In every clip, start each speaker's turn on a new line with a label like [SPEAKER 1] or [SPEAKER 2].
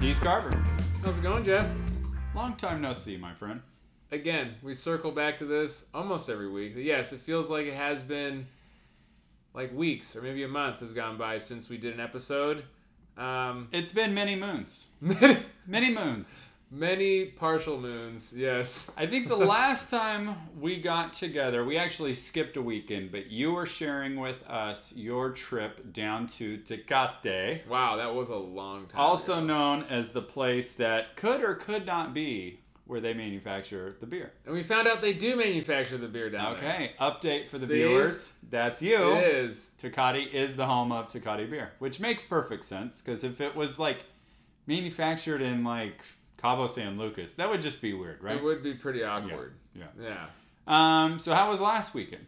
[SPEAKER 1] He's Carver.
[SPEAKER 2] How's it going, Jeff?
[SPEAKER 1] Long time no see, my friend.
[SPEAKER 2] Again, we circle back to this almost every week. Yes, it feels like it has been like weeks or maybe a month has gone by since we did an episode. Um,
[SPEAKER 1] It's been many moons.
[SPEAKER 2] many,
[SPEAKER 1] Many moons.
[SPEAKER 2] Many partial moons, yes.
[SPEAKER 1] I think the last time we got together, we actually skipped a weekend, but you were sharing with us your trip down to Tecate,
[SPEAKER 2] Wow, that was a long time.
[SPEAKER 1] also
[SPEAKER 2] ago.
[SPEAKER 1] known as the place that could or could not be where they manufacture the beer.
[SPEAKER 2] and we found out they do manufacture the beer down there.
[SPEAKER 1] Okay, update for the
[SPEAKER 2] See?
[SPEAKER 1] viewers. That's you.
[SPEAKER 2] It is.
[SPEAKER 1] Tecate is the home of Tecate beer, which makes perfect sense because if it was like manufactured in like Cabo San Lucas, that would just be weird, right?
[SPEAKER 2] It would be pretty awkward.
[SPEAKER 1] Yeah.
[SPEAKER 2] yeah.
[SPEAKER 1] Um. So how was last weekend?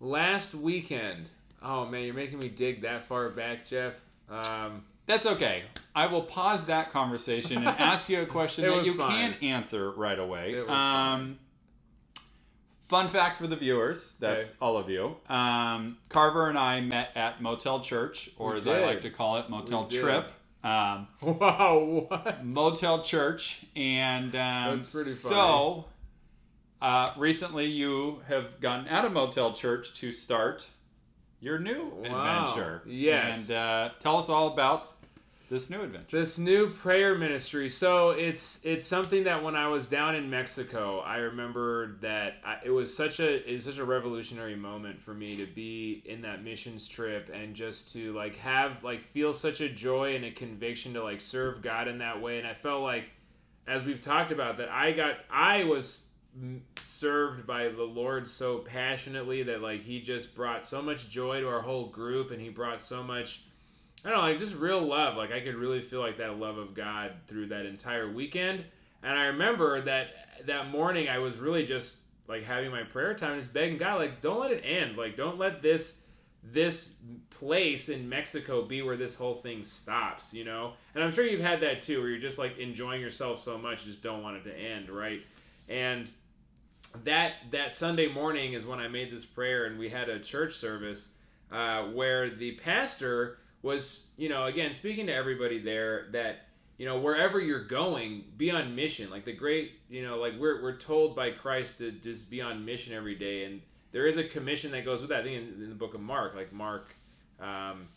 [SPEAKER 2] Last weekend. Oh man, you're making me dig that far back, Jeff. Um,
[SPEAKER 1] That's okay. I will pause that conversation and ask you a question that you
[SPEAKER 2] fine.
[SPEAKER 1] can answer right away.
[SPEAKER 2] It was
[SPEAKER 1] um, fun fact for the viewers, that's
[SPEAKER 2] Okay.
[SPEAKER 1] all of you. Um, Carver and I met at Motel Church, or
[SPEAKER 2] We
[SPEAKER 1] as I like to call it, Motel
[SPEAKER 2] We did.
[SPEAKER 1] Um,
[SPEAKER 2] wow, what?
[SPEAKER 1] Motel Church, and um,
[SPEAKER 2] That's pretty
[SPEAKER 1] so uh, recently you have gotten out of Motel Church to start your new
[SPEAKER 2] Wow.
[SPEAKER 1] adventure.
[SPEAKER 2] Yes.
[SPEAKER 1] and uh, tell us all about this new adventure.
[SPEAKER 2] this new prayer ministry so it's it's something that when i was down in mexico i remember that I, it was such a it was such a revolutionary moment for me to be in that missions trip and just to like have like feel such a joy and a conviction to like serve god in that way and i felt like as we've talked about that i got i was served by the lord so passionately that like he just brought so much joy to our whole group and he brought so much I don't know, like just real love. Like I could really feel like that love of God through that entire weekend. And I remember that that morning I was really just like having my prayer time, just begging God, like don't let it end. Like don't let this this place in Mexico be where this whole thing stops, you know? And I'm sure you've had that too, where you're just like enjoying yourself so much, you just don't want it to end, right? And that that Sunday morning is when I made this prayer, and we had a church service uh, where the pastor was, you know, again speaking to everybody there that you know wherever you're going, be on mission. Like the great, you know, like we're we're told by Christ to just be on mission every day, and there is a commission that goes with that. I think in, in the book of Mark, like Mark. Um,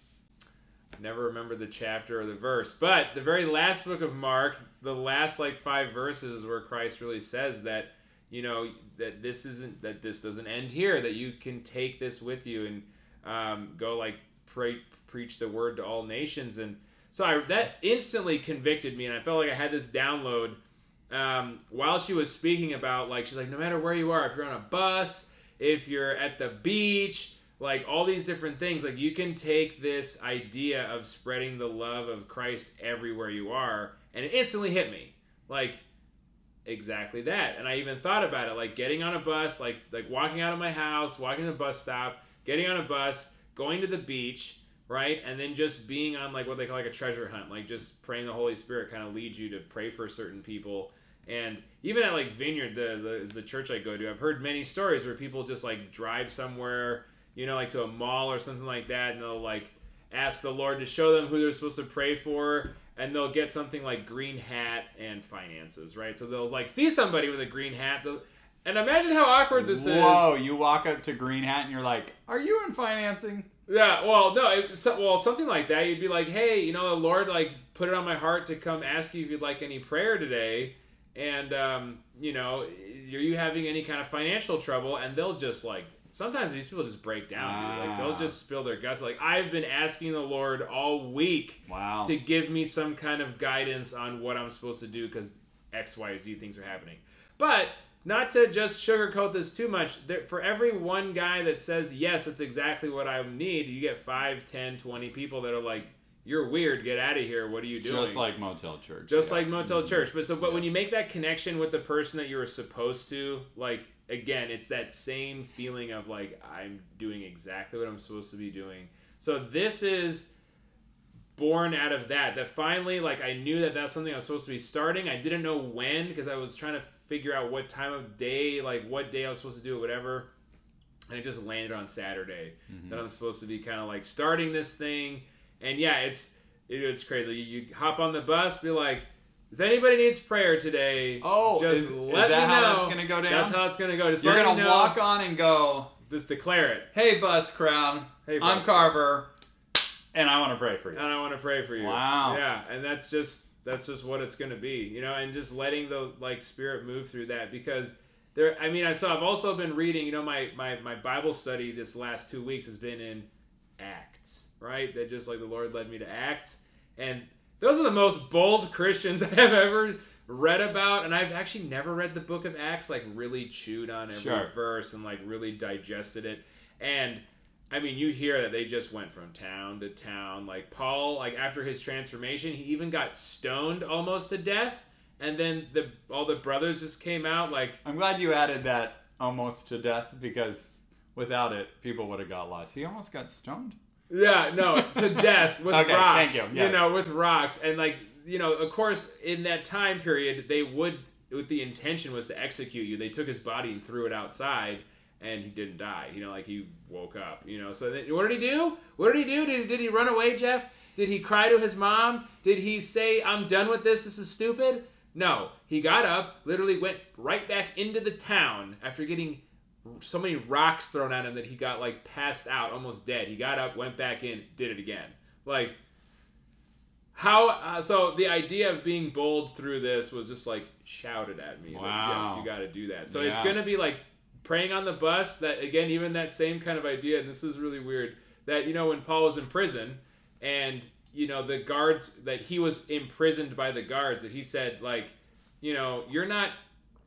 [SPEAKER 2] never remember the chapter or the verse but the very last book of mark the last like five verses where christ really says that you know that this isn't that this doesn't end here that you can take this with you and um, go like pray, preach the word to all nations. And so I, that instantly convicted me and i felt like i had this download um, while she was speaking about like she's like no matter where you are if you're on a bus if you're at the beach like all these different things. Like you can take this idea of spreading the love of christ everywhere you are and it instantly hit me. Like exactly that. And i even thought about it like getting on a bus like like walking out of my house walking to the bus stop getting on a bus going to the beach right and then just being on like what they call like a treasure hunt like just praying the holy spirit kind of leads you to pray for certain people and even at like vineyard the, the the church i go to i've heard many stories where people just like drive somewhere you know like to a mall or something like that and they'll like ask the lord to show them who they're supposed to pray for and they'll get something like green hat and finances right so they'll like see somebody with a green hat and imagine how awkward this is
[SPEAKER 1] Whoa! You walk up to Green Hat and you're like, "Are you in financing?"
[SPEAKER 2] Yeah, well, no, it, so, well, something like that. You'd be like, "Hey, you know, the Lord like put it on my heart to come ask you if you'd like any prayer today, and um, you know, are you having any kind of financial trouble?" And they'll just like sometimes these people just break down. Like
[SPEAKER 1] Ah.
[SPEAKER 2] they'll just spill their guts. Like I've been asking the Lord all week
[SPEAKER 1] Wow.
[SPEAKER 2] to give me some kind of guidance on what I'm supposed to do because X, Y, Z things are happening. But not to just sugarcoat this too much, there, for every one guy that says, yes, that's exactly what I need, you get 5, 10, 20 people that are like, you're weird, get out of here, what are you doing?
[SPEAKER 1] Just like Motel Church.
[SPEAKER 2] just
[SPEAKER 1] yeah.
[SPEAKER 2] like motel mm-hmm. church but so but when you make that connection with the person that you were supposed to like again it's that same feeling of like i'm doing exactly what i'm supposed to be doing so this is born out of that that finally like i knew that that's something i was supposed to be starting i didn't know when because i was trying to figure out what time of day like what day i was supposed to do it whatever and it just landed on saturday
[SPEAKER 1] Mhm.
[SPEAKER 2] that i'm supposed to be kind of like starting this thing and yeah it's Dude, it's crazy. You, you hop on the bus, be like, if anybody needs prayer today,
[SPEAKER 1] Oh,
[SPEAKER 2] just
[SPEAKER 1] is,
[SPEAKER 2] let
[SPEAKER 1] is that
[SPEAKER 2] me
[SPEAKER 1] how
[SPEAKER 2] know.
[SPEAKER 1] that's gonna go down?
[SPEAKER 2] That's how it's gonna go. Just
[SPEAKER 1] You're gonna walk on and go,
[SPEAKER 2] Just declare it.
[SPEAKER 1] "Hey, bus crowd,
[SPEAKER 2] Hey,
[SPEAKER 1] I'm
[SPEAKER 2] bus
[SPEAKER 1] Carver, and I want to pray for you."
[SPEAKER 2] and I want to pray for you.
[SPEAKER 1] Wow.
[SPEAKER 2] Yeah, and that's just that's just what it's going to be, you know, and just letting the like spirit move through that because there. I mean, I saw, I've also been reading. You know, my my my Bible study this last two weeks has been in Acts, right? That just like the Lord led me to Acts, and those are the most bold Christians I have ever read about and I've actually never read the book of Acts like really chewed on every
[SPEAKER 1] Sure.
[SPEAKER 2] verse and like really digested it and I mean, you hear that they just went from town to town. Like Paul, like after his transformation, he even got stoned almost to death. And then the all the brothers just came out like,
[SPEAKER 1] I'm glad you added that almost to death because without it, people would have got lost. He almost got stoned.
[SPEAKER 2] yeah, no, to death with
[SPEAKER 1] Okay,
[SPEAKER 2] rocks.
[SPEAKER 1] thank you, yes.
[SPEAKER 2] know, with rocks, and like you know, of course, in that time period, they would, with the intention was to execute you. They took his body and threw it outside. And he didn't die, you know, like he woke up, you know. So then, what did he do? What did he do? Did, did he run away, Jeff? Did he cry to his mom? Did he say, I'm done with this, this is stupid? No. He got up, literally went right back into the town after getting so many rocks thrown at him that he got like passed out, almost dead. He got up, went back in, did it again. Like, how, uh, so the idea of being bold through this was just like shouted at me. like,
[SPEAKER 1] Wow.
[SPEAKER 2] yes, you got to do that. So it's going to be like praying on the bus that, again, even that same kind of idea, and this is really weird, that, you know, when Paul was in prison and, you know, the guards, that he was imprisoned by the guards, that he said, like, you know, you're not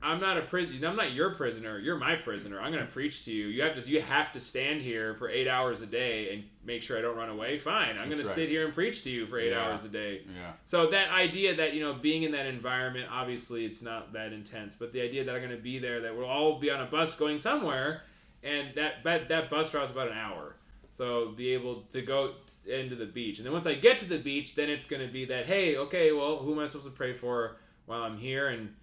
[SPEAKER 2] I'm not a prisoner. I'm not your prisoner. You're my prisoner. I'm going to preach to you. You have to. You have to stand here for eight hours a day and make sure I don't run away. Fine. I'm going to sit here and preach to you for eight
[SPEAKER 1] Yeah.
[SPEAKER 2] hours a day.
[SPEAKER 1] Yeah.
[SPEAKER 2] So that idea that you know being in that environment, obviously it's not that intense, but the idea that I'm going to be there, that we'll all be on a bus going somewhere, and that that, that bus route's about an hour. So be able to go into the beach, and then once I get to the beach, then it's going to be that hey, okay, well, who am I supposed to pray for while I'm here? And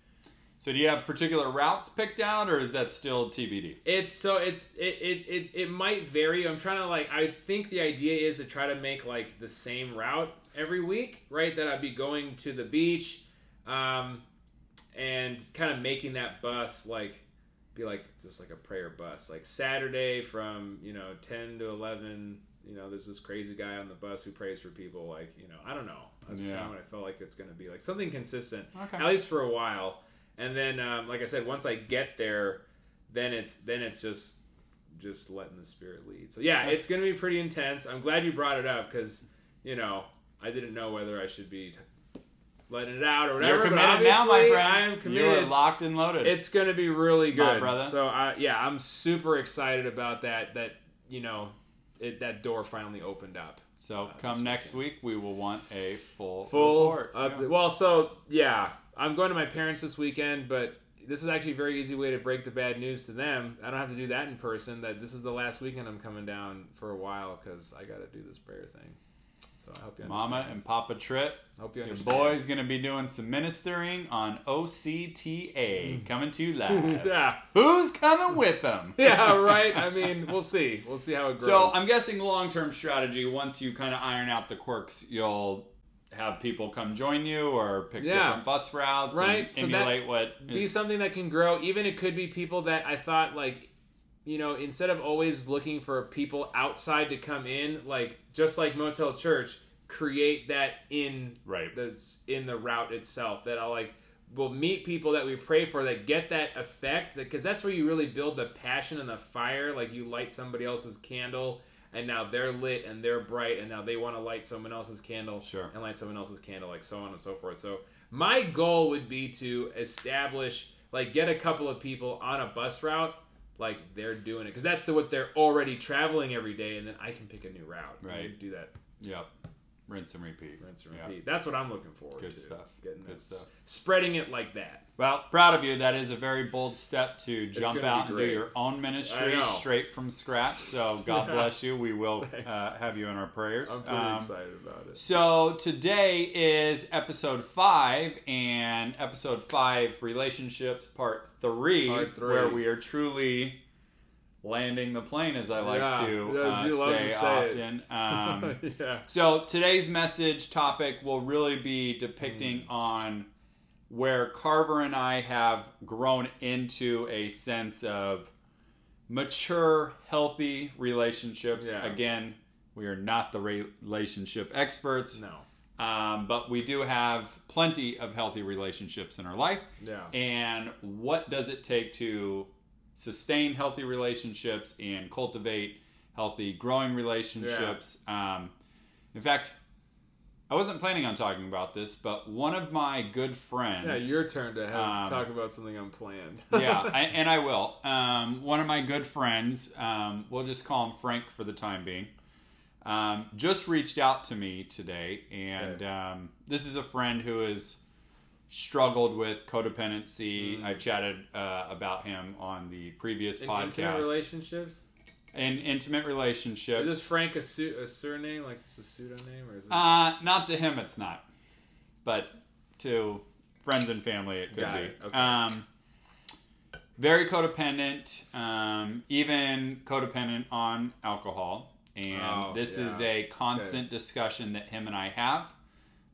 [SPEAKER 1] So do you have particular routes picked out, or is that still TBD?
[SPEAKER 2] It's so it's it, it, it, it might vary. I'm trying to like I think the idea is to try to make like the same route every week, right? That I'd be going to the beach, um, and kind of making that bus like be like just like a prayer bus. Like Saturday from you know ten to eleven. You know, there's this crazy guy on the bus who prays for people. Like you know, I don't know. That's
[SPEAKER 1] Yeah.
[SPEAKER 2] kind of what I felt like it's going to be like something consistent
[SPEAKER 1] Okay.
[SPEAKER 2] at least for a while. And then, um, like I said, once I get there, then it's then it's just just letting the spirit lead. So yeah, it's gonna be pretty intense. I'm glad you brought it up because you know I didn't know whether I should be letting it out or whatever.
[SPEAKER 1] You're committed now, my friend.
[SPEAKER 2] I am committed.
[SPEAKER 1] You are locked and loaded.
[SPEAKER 2] It's gonna be really
[SPEAKER 1] My
[SPEAKER 2] good,
[SPEAKER 1] brother.
[SPEAKER 2] So I, yeah, I'm super excited about that. That you know, it, that door finally opened up.
[SPEAKER 1] so
[SPEAKER 2] uh,
[SPEAKER 1] come next week, we will want a full
[SPEAKER 2] full
[SPEAKER 1] report.
[SPEAKER 2] up-
[SPEAKER 1] Yeah.
[SPEAKER 2] well so yeah i'm going to my parents this weekend but this is actually a very easy way to break the bad news to them i don't have to do that in person that this is the last weekend i'm coming down for a while because i got to do this prayer thing so i hope you understand.
[SPEAKER 1] Mama and Papa Trip,
[SPEAKER 2] hope you
[SPEAKER 1] your
[SPEAKER 2] understand
[SPEAKER 1] boy's gonna be doing some ministering on OCTA mm. coming to you live.
[SPEAKER 2] yeah
[SPEAKER 1] Who's coming with them?
[SPEAKER 2] yeah right i mean we'll see we'll see how it grows
[SPEAKER 1] So I'm guessing long-term strategy. Once you kind of iron out the quirks, you'll have people come join you or pick
[SPEAKER 2] Yeah.
[SPEAKER 1] different bus routes
[SPEAKER 2] Right,
[SPEAKER 1] and emulate what
[SPEAKER 2] be something that can grow. Even it could be people that I thought like, you know, instead of always looking for people outside to come in, like just like Motel Church, create that in
[SPEAKER 1] right.
[SPEAKER 2] the in the route itself. That I'll like will meet people that we pray for that get that effect because that's where you really build the passion and the fire. Like you light somebody else's candle. And now they're lit and they're bright, and now they want to light someone else's candle
[SPEAKER 1] Sure.
[SPEAKER 2] and light someone else's candle, like so on and so forth. So my goal would be to establish, like, get a couple of people on a bus route, like they're doing it, because that's the, what they're already traveling every day, and then I can pick a new route.
[SPEAKER 1] Right.
[SPEAKER 2] Do that,
[SPEAKER 1] Yep. Rinse and repeat.
[SPEAKER 2] rinse and
[SPEAKER 1] Yeah.
[SPEAKER 2] repeat. That's what I'm looking forward
[SPEAKER 1] Good
[SPEAKER 2] to.
[SPEAKER 1] stuff.
[SPEAKER 2] Getting
[SPEAKER 1] Good stuff.
[SPEAKER 2] spreading it like that.
[SPEAKER 1] Well, proud of you. That is a very bold step to jump out and do your own ministry straight from scratch. So God
[SPEAKER 2] Yeah.
[SPEAKER 1] bless you. We will uh, have you in our prayers.
[SPEAKER 2] I'm pretty
[SPEAKER 1] Um,
[SPEAKER 2] excited about it.
[SPEAKER 1] So today is episode five, and episode five relationships part three,
[SPEAKER 2] Part three.
[SPEAKER 1] where we are truly landing the plane, as I like
[SPEAKER 2] Yeah,
[SPEAKER 1] to uh, say,
[SPEAKER 2] to say
[SPEAKER 1] often. Um,
[SPEAKER 2] yeah.
[SPEAKER 1] so today's message topic will really be depicting
[SPEAKER 2] Hmm.
[SPEAKER 1] on where Carver and I have grown into a sense of mature, healthy relationships.
[SPEAKER 2] Yeah.
[SPEAKER 1] Again, we are not the relationship experts,
[SPEAKER 2] No.
[SPEAKER 1] um, but we do have plenty of healthy relationships in our life.
[SPEAKER 2] Yeah.
[SPEAKER 1] And what does it take to sustain healthy relationships and cultivate healthy, growing relationships? Um, in fact, I wasn't planning on talking about this, but one of my good friends.
[SPEAKER 2] Yeah, your turn to have,
[SPEAKER 1] Um,
[SPEAKER 2] talk about something unplanned.
[SPEAKER 1] yeah, I, and I will. Um, one of my good friends, um, we'll just call him Frank for the time being, um, just reached out to me today, and
[SPEAKER 2] Okay.
[SPEAKER 1] um, this is a friend who has struggled with codependency.
[SPEAKER 2] Mm.
[SPEAKER 1] I chatted uh, about him on the previous
[SPEAKER 2] In
[SPEAKER 1] podcast.
[SPEAKER 2] intimate relationships?
[SPEAKER 1] In intimate relationships.
[SPEAKER 2] Is this Frank a, su- a surname? Like it's a pseudonym? Or is it...
[SPEAKER 1] Uh, not to him, it's not. But to friends and family, it could
[SPEAKER 2] Got
[SPEAKER 1] be.
[SPEAKER 2] it, okay.
[SPEAKER 1] Um, very codependent, um, even codependent on alcohol. And
[SPEAKER 2] Oh,
[SPEAKER 1] this is a constant discussion that him and I have.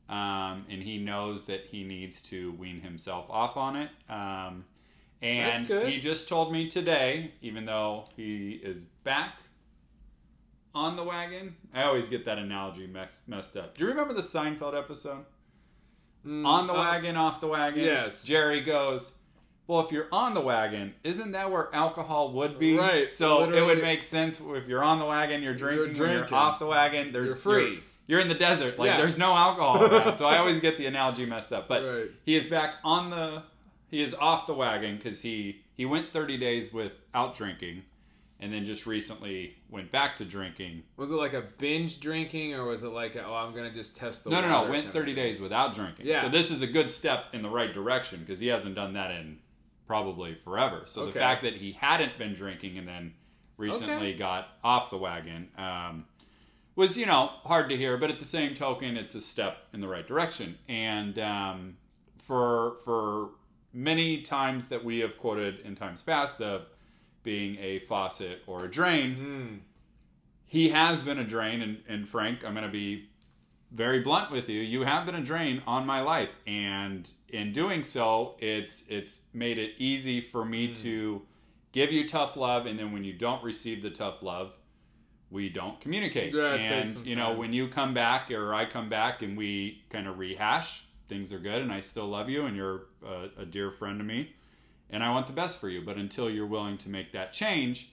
[SPEAKER 1] Um, and he knows that he needs to wean himself off on it. Um, and
[SPEAKER 2] That's good.
[SPEAKER 1] he just told me today, even though he is back on the wagon. I always get that analogy mess, messed up. Do you remember the Seinfeld episode?
[SPEAKER 2] Mm,
[SPEAKER 1] On the
[SPEAKER 2] uh,
[SPEAKER 1] wagon, off the wagon.
[SPEAKER 2] yes.
[SPEAKER 1] Jerry goes, Well, if you're on the wagon, isn't that where alcohol would be?
[SPEAKER 2] Right,
[SPEAKER 1] So it would make sense if you're on the wagon, you're drinking. When you're
[SPEAKER 2] drinking.
[SPEAKER 1] off the wagon, there's
[SPEAKER 2] You're free.
[SPEAKER 1] You're, you're in the desert. Like
[SPEAKER 2] Yeah.
[SPEAKER 1] there's no alcohol around. so I always get the analogy messed up. But
[SPEAKER 2] Right.
[SPEAKER 1] he is back on the. He is off the wagon because he he went 30 days without drinking, and then just recently went back to drinking.
[SPEAKER 2] Was it like a binge drinking, or was it like, a, oh, I'm gonna just test the
[SPEAKER 1] No, no, no. Went 30 days without drinking.
[SPEAKER 2] Yeah.
[SPEAKER 1] So this is a good step in the right direction because he hasn't done that in probably forever. So
[SPEAKER 2] Okay.
[SPEAKER 1] the fact that he hadn't been drinking and then recently
[SPEAKER 2] Okay.
[SPEAKER 1] got off the wagon um, was, you know, hard to hear. But at the same token, it's a step in the right direction. And um, for for many times that we have quoted in times past of being a faucet or a drain,
[SPEAKER 2] Mm.
[SPEAKER 1] he has been a drain and, and frank i'm going to be very blunt with you you have been a drain on my life and in doing so it's it's made it easy for me to give you tough love and then when you don't receive the tough love we don't communicate
[SPEAKER 2] Yeah,
[SPEAKER 1] and you know when you come back or i come back and we kind of rehash things are good and i still love you and you're a, a dear friend to me and I want the best for you. But until you're willing to make that change,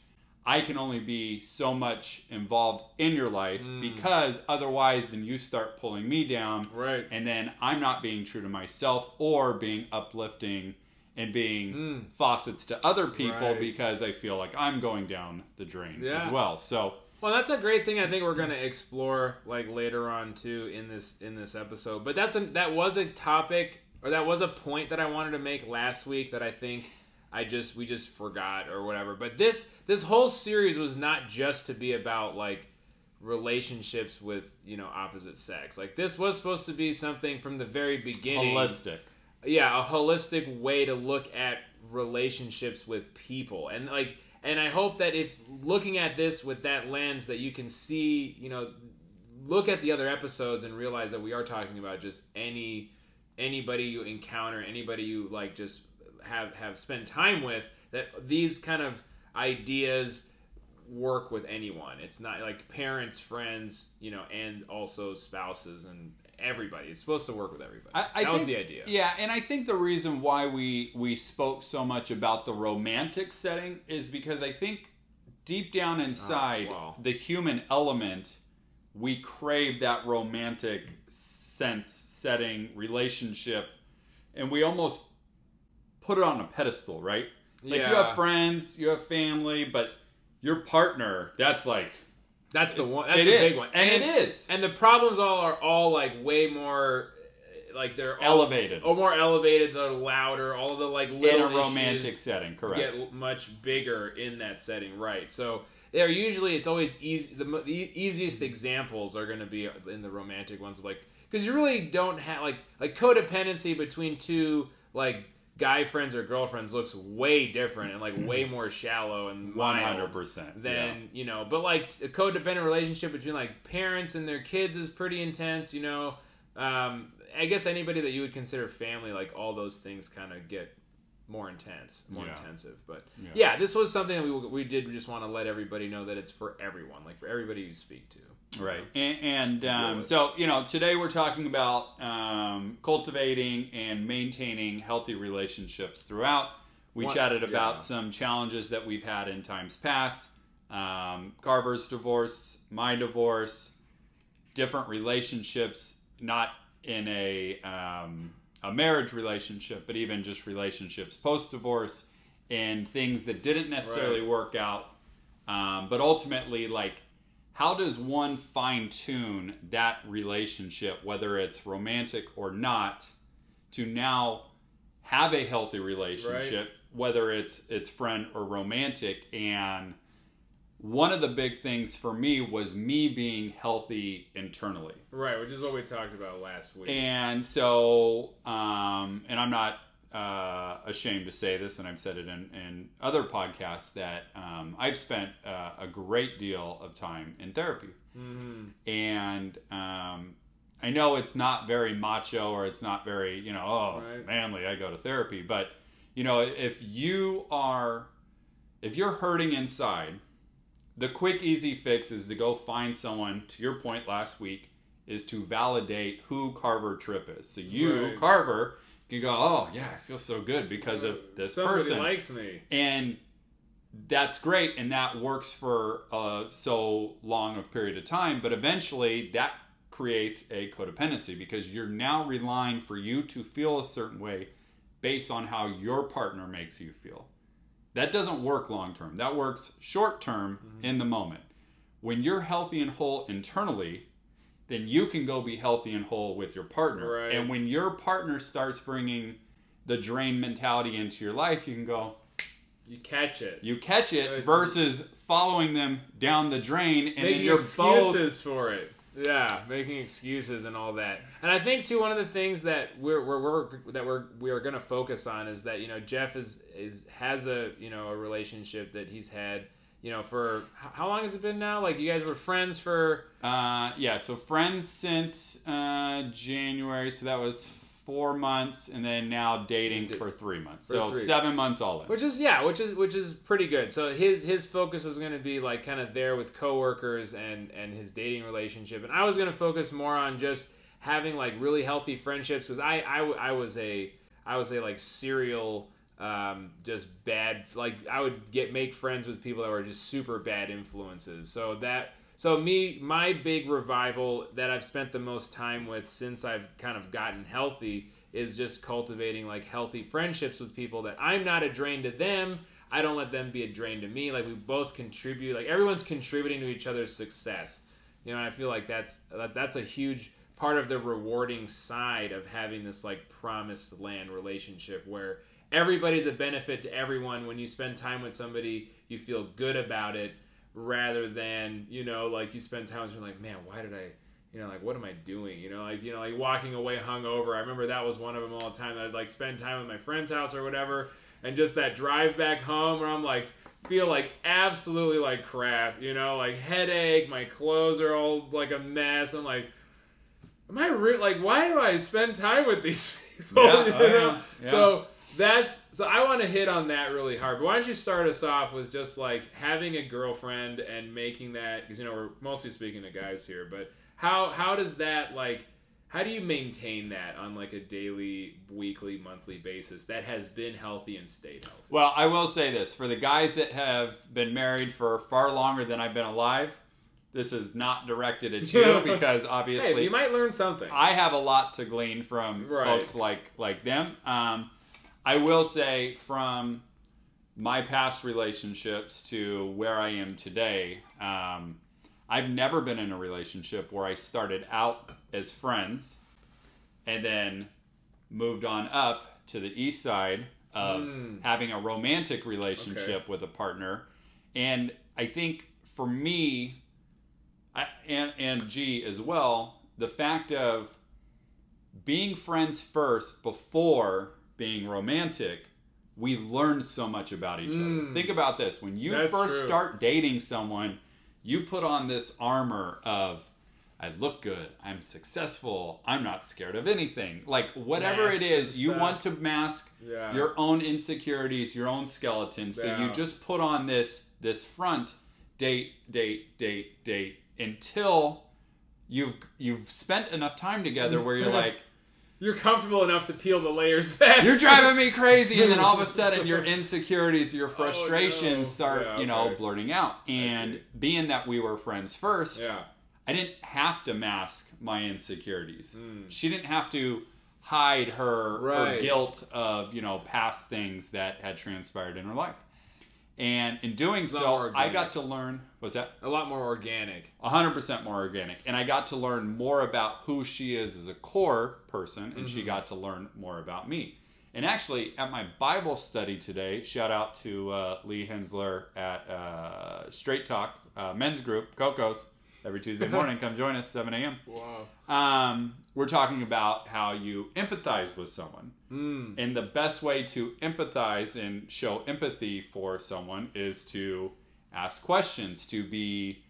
[SPEAKER 1] I can only be so much involved in your life
[SPEAKER 2] Mm.
[SPEAKER 1] because otherwise, then you start pulling me down,
[SPEAKER 2] Right.
[SPEAKER 1] and then I'm not being true to myself or being uplifting and being
[SPEAKER 2] Mm.
[SPEAKER 1] faucets to other people
[SPEAKER 2] Right.
[SPEAKER 1] because I feel like I'm going down the drain
[SPEAKER 2] Yeah.
[SPEAKER 1] as well. So
[SPEAKER 2] Well, that's a great thing. I think we're gonna explore like later on too in this in this episode. But that's a that was a topic or that was a point that I wanted to make last week that I think I just we just forgot or whatever. But this this whole series was not just to be about like relationships with you know opposite sex. Like this was supposed to be something from the very beginning
[SPEAKER 1] holistic.
[SPEAKER 2] yeah a holistic way to look at relationships with people and like and i hope that if looking at this with that lens that you can see you know look at the other episodes and realize that we are talking about just any anybody you encounter anybody you like just have have spent time with that these kind of ideas work with anyone. It's not like parents friends you know and also spouses and everybody it's supposed to work with everybody
[SPEAKER 1] I, I
[SPEAKER 2] that was the idea
[SPEAKER 1] Yeah, and I think the reason why we we spoke so much about the romantic setting is because I think deep down oh, inside
[SPEAKER 2] wow.
[SPEAKER 1] the human element, we crave that romantic sense, setting, relationship, and we almost put it on a pedestal, right? Like you have friends, you have family, but your partner, that's like
[SPEAKER 2] That's the one. That's
[SPEAKER 1] it
[SPEAKER 2] the
[SPEAKER 1] is.
[SPEAKER 2] big one.
[SPEAKER 1] and, it is
[SPEAKER 2] And the problems all are all like way more, like they're all,
[SPEAKER 1] elevated
[SPEAKER 2] oh, more elevated. They're louder. All of the like
[SPEAKER 1] in a romantic setting, correct?
[SPEAKER 2] get much bigger in that setting, right? So they're usually it's always easy. The, the easiest examples are going to be in the romantic ones, like because you really don't have like like codependency between two like guy friends or girlfriends looks way different and like way more shallow and
[SPEAKER 1] hundred percent.
[SPEAKER 2] than you know but like a codependent relationship between like parents and their kids is pretty intense you know um, i guess anybody that you would consider family like all those things kind of get more intense more
[SPEAKER 1] Yeah.
[SPEAKER 2] intensive but
[SPEAKER 1] Yeah.
[SPEAKER 2] yeah. this was something that we, we did just want to let everybody know that it's for everyone like for everybody you speak to
[SPEAKER 1] Right. And, and um, so, you know, today we're talking about um, cultivating and maintaining healthy relationships throughout. We
[SPEAKER 2] One-
[SPEAKER 1] chatted about
[SPEAKER 2] yeah.
[SPEAKER 1] some challenges that we've had in times past um, Carver's divorce, my divorce, different relationships, not in a, um, a marriage relationship, but even just relationships post divorce and things that didn't necessarily
[SPEAKER 2] Right.
[SPEAKER 1] work out. Um, but ultimately, like, how does one fine tune that relationship, whether it's romantic or not, to now have a healthy relationship, whether it's it's friend or romantic? And one of the big things for me was me being healthy internally.
[SPEAKER 2] right which is what we talked about last week
[SPEAKER 1] And so, um, and I'm not uh, ashamed to say this, and I've said it in, in other podcasts that um, I've spent uh, a great deal of time in therapy.
[SPEAKER 2] hmm
[SPEAKER 1] And um, I know it's not very macho or it's not very, you know, oh,
[SPEAKER 2] Right.
[SPEAKER 1] manly, I go to therapy. But, you know, if you are, if you're hurting inside, the quick, easy fix is to go find someone, to your point last week, is to validate who Carver Tripp is. So you,
[SPEAKER 2] Right.
[SPEAKER 1] Carver, can go, oh, yeah, I feel so good because of this
[SPEAKER 2] Somebody
[SPEAKER 1] person.
[SPEAKER 2] likes me.
[SPEAKER 1] And that's great and that works for uh, so long of period of time but eventually that creates a codependency because you're now relying for you to feel a certain way based on how your partner makes you feel. That doesn't work long term. That works short term in the moment. When you're healthy and whole internally then you can go be healthy and whole with your partner
[SPEAKER 2] Right.
[SPEAKER 1] and when your partner starts bringing the drain mentality into your life you can go
[SPEAKER 2] you catch it
[SPEAKER 1] you catch it
[SPEAKER 2] It's-
[SPEAKER 1] versus following them down the drain and then
[SPEAKER 2] making
[SPEAKER 1] you're both
[SPEAKER 2] excuses for it. Yeah, making excuses and all that. And I think too one of the things that we're, we're, we're that we're we are going to focus on is that you know Jeff is is has a you know a relationship that he's had you know for how long has it been now? Like you guys were friends for
[SPEAKER 1] uh yeah so friends since uh january so that was four months and then now dating for three months
[SPEAKER 2] for
[SPEAKER 1] so
[SPEAKER 2] three.
[SPEAKER 1] seven months all in
[SPEAKER 2] which is yeah, which is which is pretty good. So his his focus was going to be like kind of there with coworkers and and his dating relationship, and I was going to focus more on just having like really healthy friendships because I, I I was a I was a like serial um, just bad like I would get make friends with people that were just super bad influences. So that so me my big revival that I've spent the most time with since I've kind of gotten healthy is just cultivating like healthy friendships with people that I'm not a drain to them. I don't let them be a drain to me. Like we both contribute. Like everyone's contributing to each other's success. You know, I feel like that's that, that's a huge part of the rewarding side of having this like promised land relationship where everybody's a benefit to everyone. When you spend time with somebody, you feel good about it rather than you know like you spend time with you're like man why did I you know, like what am I doing? You know, like you know, like walking away hungover. I remember that was one of them all the time. That I'd like spend time with my friend's house or whatever, and just that drive back home where I'm like feel like absolutely like crap. You know, like headache. My clothes are all like a mess. I'm like, am I re- like why do I spend time with these people?
[SPEAKER 1] Yeah,
[SPEAKER 2] You know?
[SPEAKER 1] yeah, yeah.
[SPEAKER 2] So that's so I want to hit on that really hard. But why don't you start us off with just like having a girlfriend and making that because you know we're mostly speaking to guys here, but how how does that like how do you maintain that on like a daily, weekly, monthly basis that has been healthy and stayed healthy?
[SPEAKER 1] well i will say this for the guys that have been married for far longer than i've been alive this is not directed at you because obviously
[SPEAKER 2] Hey, you might learn something.
[SPEAKER 1] I have a lot to glean from
[SPEAKER 2] Right.
[SPEAKER 1] folks like like them. Um, I will say from my past relationships to where I am today, um, I've never been in a relationship where I started out as friends and then moved on up to the east side of
[SPEAKER 2] Mm.
[SPEAKER 1] having a romantic relationship with a partner. And I think for me, I, and and G as well, the fact of being friends first before being romantic, we learn so much about each other.
[SPEAKER 2] Mm.
[SPEAKER 1] Think about this: when you
[SPEAKER 2] That's
[SPEAKER 1] first
[SPEAKER 2] true.
[SPEAKER 1] start dating someone, you put on this armor of I look good, I'm successful, I'm not scared of anything. Like whatever it
[SPEAKER 2] Masks
[SPEAKER 1] is,
[SPEAKER 2] and
[SPEAKER 1] you
[SPEAKER 2] stuff.
[SPEAKER 1] want to mask
[SPEAKER 2] Yeah.
[SPEAKER 1] your own insecurities, your own skeletons. So you just put on this this front date, date, date, date until you've you've spent enough time together where you're like,
[SPEAKER 2] You're comfortable enough to peel the layers back.
[SPEAKER 1] you're driving me crazy, and then all of a sudden your insecurities, your frustrations
[SPEAKER 2] Oh, no.
[SPEAKER 1] start,
[SPEAKER 2] Yeah,
[SPEAKER 1] you know,
[SPEAKER 2] okay.
[SPEAKER 1] blurting out. And being that we were friends first,
[SPEAKER 2] Yeah.
[SPEAKER 1] I didn't have to mask my insecurities.
[SPEAKER 2] Mm.
[SPEAKER 1] She didn't have to hide her, her guilt of you know past things that had transpired in her life. And in doing so, I got to learn. Was that
[SPEAKER 2] A lot more organic.
[SPEAKER 1] 100% more organic? And I got to learn more about who she is as a core person, and she
[SPEAKER 2] Mm-hmm.
[SPEAKER 1] got to learn more about me. And actually, at my Bible study today, shout out to uh, Lee Hensler at uh, Straight Talk uh, Men's Group, Cocos, every Tuesday morning. Come join us, 7 a.m.
[SPEAKER 2] Wow.
[SPEAKER 1] Um, we're talking about how you empathize with someone.
[SPEAKER 2] Mm.
[SPEAKER 1] And the best way to empathize and show empathy for someone is to ask questions, to be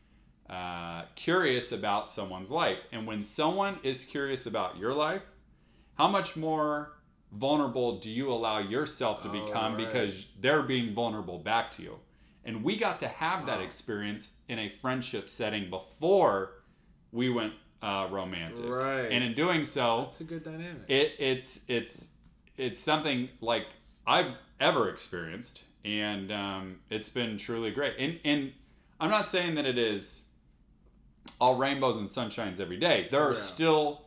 [SPEAKER 1] uh, curious about someone's life. And when someone is curious about your life, how much more vulnerable do you allow yourself to become
[SPEAKER 2] right.
[SPEAKER 1] because they're being vulnerable back to you? And we got to have that experience in a friendship setting before we went uh, romantic.
[SPEAKER 2] Right.
[SPEAKER 1] And in doing so,
[SPEAKER 2] it's a good dynamic.
[SPEAKER 1] it it's it's it's something like I've ever experienced, and um, it's been truly great. And and I'm not saying that it is all rainbows and sunshines every day. There are
[SPEAKER 2] Yeah.
[SPEAKER 1] still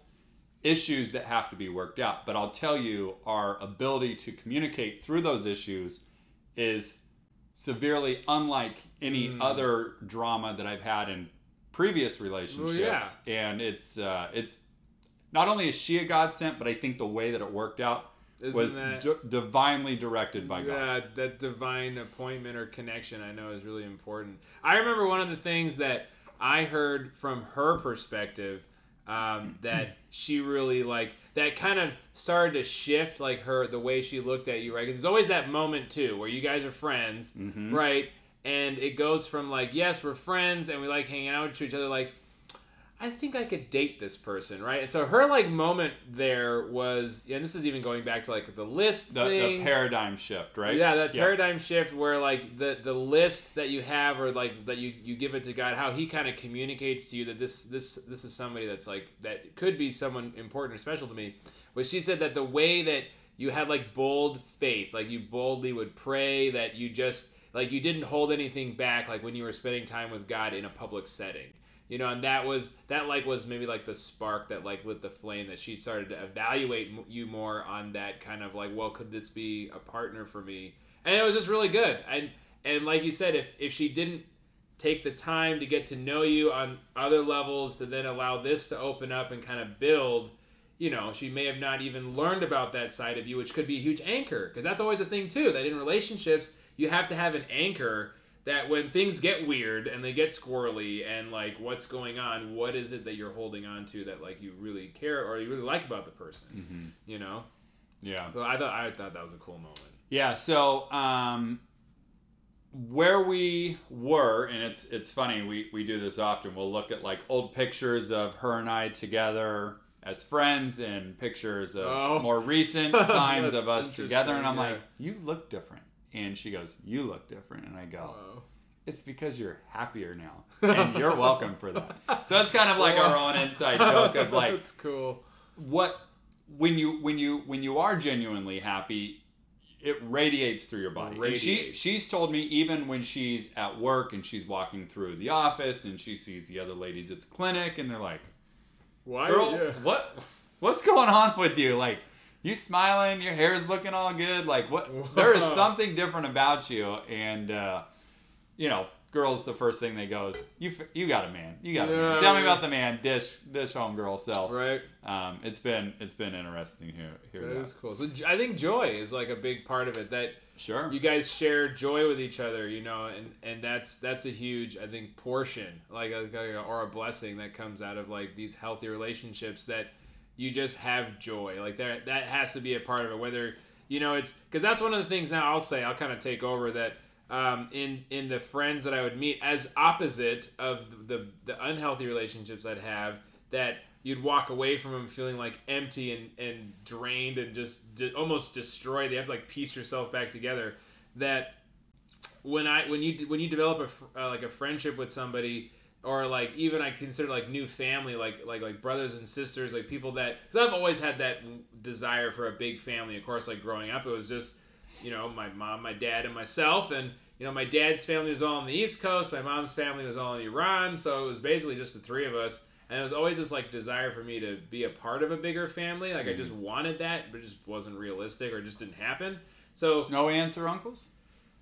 [SPEAKER 1] issues that have to be worked out, but I'll tell you, our ability to communicate through those issues is severely unlike any
[SPEAKER 2] Mm.
[SPEAKER 1] other drama that I've had in previous relationships. And it's uh, it's not only is she a godsend, but I think the way that it worked out
[SPEAKER 2] Isn't
[SPEAKER 1] was
[SPEAKER 2] that-
[SPEAKER 1] di- divinely directed by God.
[SPEAKER 2] Yeah, that divine appointment or connection I know is really important. I remember one of the things that I heard from her perspective um, that she really like that kind of started to shift like her the way she looked at you, right? Because there's always that moment too where you guys are friends,
[SPEAKER 1] Mhm.
[SPEAKER 2] right? And it goes from like yes we're friends and we like hanging out to each other like I think I could date this person, right? And so her like moment there was, and this is even going back to like the list
[SPEAKER 1] The, the paradigm shift, right?
[SPEAKER 2] Yeah, that paradigm shift where like the the list that you have or like that you you give it to God, how He kind of communicates to you that this this this is somebody that's like that could be someone important or special to me. But she said that the way that you had like bold faith, like you boldly would pray, that you just like you didn't hold anything back, like when you were spending time with God in a public setting you know and that was that like was maybe like the spark that like lit the flame that she started to evaluate you more on that kind of like well could this be a partner for me? And it was just really good. And and like you said if if she didn't take the time to get to know you on other levels to then allow this to open up and kind of build you know she may have not even learned about that side of you which could be a huge anchor because that's always a thing too that in relationships you have to have an anchor that when things get weird and they get squirrely and like what's going on what is it that you're holding on to that like you really care or you really like about the person
[SPEAKER 1] Mhm.
[SPEAKER 2] you know
[SPEAKER 1] Yeah.
[SPEAKER 2] so i thought i thought that was a cool moment
[SPEAKER 1] Yeah, so um, where we were, and it's it's funny we we do this often. We'll look at like old pictures of her and I together as friends, and pictures of
[SPEAKER 2] Oh.
[SPEAKER 1] more recent times of us together. And I'm
[SPEAKER 2] interesting,
[SPEAKER 1] like, you look different, and she goes, you look different, and I go,
[SPEAKER 2] Wow.
[SPEAKER 1] it's because you're happier now, and you're welcome for that. So that's kind of like our own inside joke of like
[SPEAKER 2] that's cool
[SPEAKER 1] what when you when you when you are genuinely happy it radiates through your body and she she's told me even when she's at work and she's walking through the office and she sees the other ladies at the clinic and they're like
[SPEAKER 2] why
[SPEAKER 1] girl
[SPEAKER 2] yeah.
[SPEAKER 1] what what's going on with you like you smiling your hair's looking all good like what there is something different about you and uh you know girls the first thing they go is you you got a man you got a man. Tell me about the man dish dish home girl so
[SPEAKER 2] right.
[SPEAKER 1] um, it's been it's been interesting here here
[SPEAKER 2] that
[SPEAKER 1] that.
[SPEAKER 2] is cool. So I think joy is like a big part of it that
[SPEAKER 1] Sure.
[SPEAKER 2] you guys share joy with each other you know and and that's that's a huge i think portion like a- or a blessing that comes out of like these healthy relationships that you just have joy like that that has to be a part of it whether You know, it's because that's one of the things now I'll say, I'll kind of take over that um, in in the friends that I would meet as opposite of the the unhealthy relationships I'd have that you'd walk away from them feeling like empty and, and drained and just di- almost destroyed. You have to like piece yourself back together. That when I when you when you develop a fr- uh, like a friendship with somebody or like even I consider like new family like like like brothers and sisters like people that because I've always had that desire for a big family. Of course, like growing up, it was just you know my mom, my dad, and myself and you know, my dad's family was all on the East Coast, my mom's family was all in Iran, so it was basically just the three of us. And it was always this like desire for me to be a part of a bigger family. Like I mm-hmm. just wanted that, but it just wasn't realistic or just didn't happen. So
[SPEAKER 1] No aunts or uncles?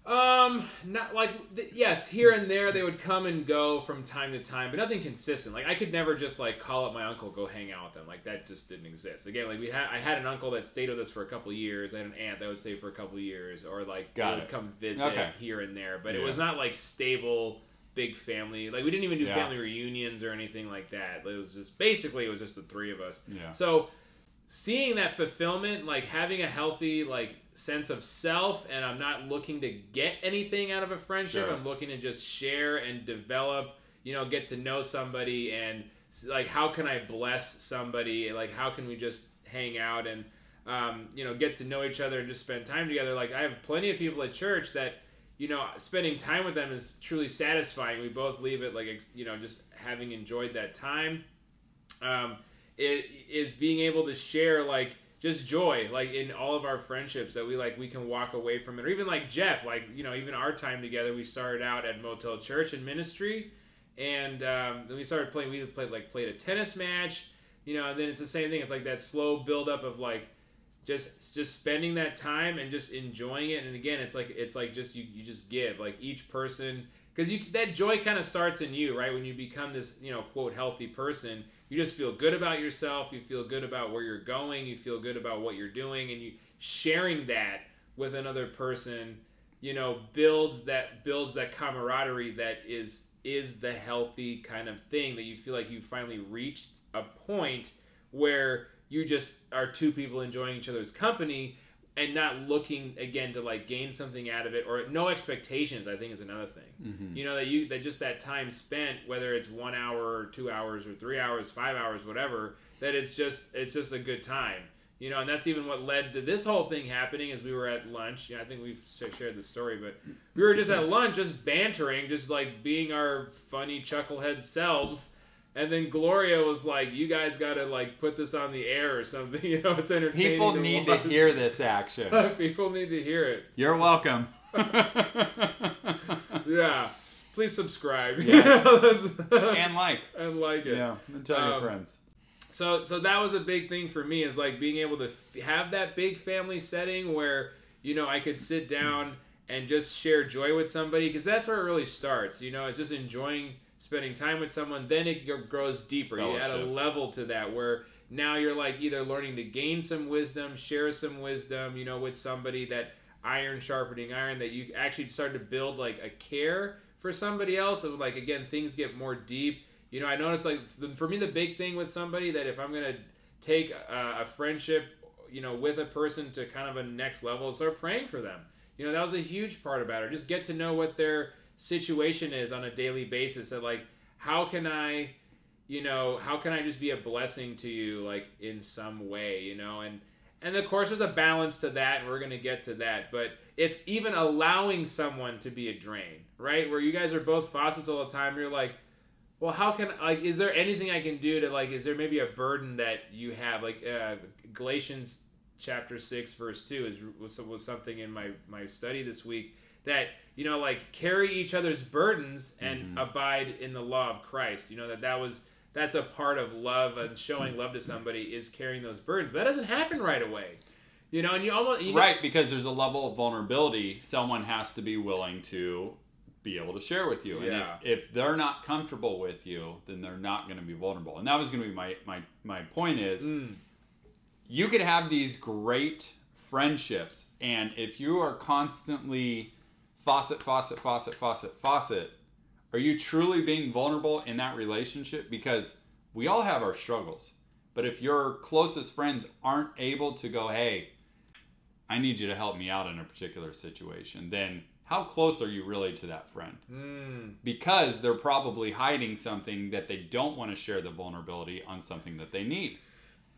[SPEAKER 2] Um, not like th- yes, here and there they would come and go from time to time, but nothing consistent. Like I could never just like call up my uncle, go hang out with them. Like that just didn't exist. Again, like we had, I had an uncle that stayed with us for a couple years. I had an aunt that would stay for a couple years, or like
[SPEAKER 1] Got
[SPEAKER 2] would come visit
[SPEAKER 1] Okay.
[SPEAKER 2] here and there. But it was not like stable big family. Like we didn't even do
[SPEAKER 1] Yeah.
[SPEAKER 2] family reunions or anything like that. It was just basically it was just the three of us.
[SPEAKER 1] Yeah.
[SPEAKER 2] So seeing that fulfillment, like having a healthy like sense of self, and I'm not looking to get anything out of a friendship.
[SPEAKER 1] Sure.
[SPEAKER 2] I'm looking to just share and develop. You know, get to know somebody, and like how can I bless somebody? Like how can we just hang out and um, you know get to know each other and just spend time together? Like I have plenty of people at church that you know spending time with them is truly satisfying. We both leave it like you know just having enjoyed that time um, it is being able to share like just joy like in all of our friendships that we like we can walk away from it. Or even like jeff like you know even our time together we started out at motel church in ministry. And um, then we started playing we played like played a tennis match you know and then it's the same thing. It's like that slow build up of like just just spending that time and just enjoying it. And again it's like it's like just you, you just give like each person because you that joy kind of starts in you right? When you become this you know quote healthy person you just feel good about yourself. You feel good about where you're going. You feel good about what you're doing. And you sharing that with another person you know builds that builds that camaraderie that is is the healthy kind of thing that you feel like you finally reached a point where you just are two people enjoying each other's company and not looking again to like gain something out of it or no expectations i think is another thing.
[SPEAKER 1] Mm-hmm.
[SPEAKER 2] you know that you that just that time spent whether it's one hour or two hours or three hours five hours whatever that it's just it's just a good time. You know and that's even what led to this whole thing happening as we were at lunch. You know, i think we've shared the story but we were just at lunch just bantering just like being our funny chucklehead selves and then gloria was like you guys gotta like put this on the air or something you know it's entertaining
[SPEAKER 1] People need to hear this action.
[SPEAKER 2] people need to hear it
[SPEAKER 1] You're welcome.
[SPEAKER 2] yeah please subscribe
[SPEAKER 1] Yes.
[SPEAKER 2] and,
[SPEAKER 1] like.
[SPEAKER 2] and like it
[SPEAKER 1] Yeah. And tell your
[SPEAKER 2] Um,
[SPEAKER 1] friends.
[SPEAKER 2] so so that was a big thing for me is like being able to f- have that big family setting where you know I could sit down and just share joy with somebody because that's where it really starts you know it's just enjoying spending time with someone then it grows deeper. You add a level to that where now you're like either learning to gain some wisdom share some wisdom you know with somebody that iron sharpening iron that you actually start to build like a care for somebody else. And like again things get more deep. You know i noticed like for me the big thing with somebody that if i'm gonna take a, a friendship you know with a person to kind of a next level start praying for them. You know that was a huge part about it. Just get to know what their situation is on a daily basis that like how can i you know how can i just be a blessing to you like in some way you know? And and of course there's a balance to that and we're going to get to that but it's even allowing someone to be a drain right? Where you guys are both faucets all the time you're like well how can like is there anything i can do to like is there maybe a burden that you have? Like uh, galatians chapter 6 verse 2 is was, was something in my my study this week that you know like carry each other's burdens and
[SPEAKER 1] Mhm.
[SPEAKER 2] abide in the law of christ you know that that was that's a part of love and showing love to somebody is carrying those burdens but that doesn't happen right away you know and you almost you know-
[SPEAKER 1] right, because there's a level of vulnerability someone has to be willing to be able to share with you. And
[SPEAKER 2] Yeah.
[SPEAKER 1] if, if they're not comfortable with you, then they're not going to be vulnerable. And that was going to be my, my, my point is
[SPEAKER 2] Mm,
[SPEAKER 1] you could have these great friendships and if you are constantly faucet faucet faucet faucet faucet are you truly being vulnerable in that relationship because we all have our struggles but if your closest friends aren't able to go hey I need you to help me out in a particular situation, then how close are you really to that friend?
[SPEAKER 2] Mm,
[SPEAKER 1] Because they're probably hiding something that they don't want to share the vulnerability on something that they need.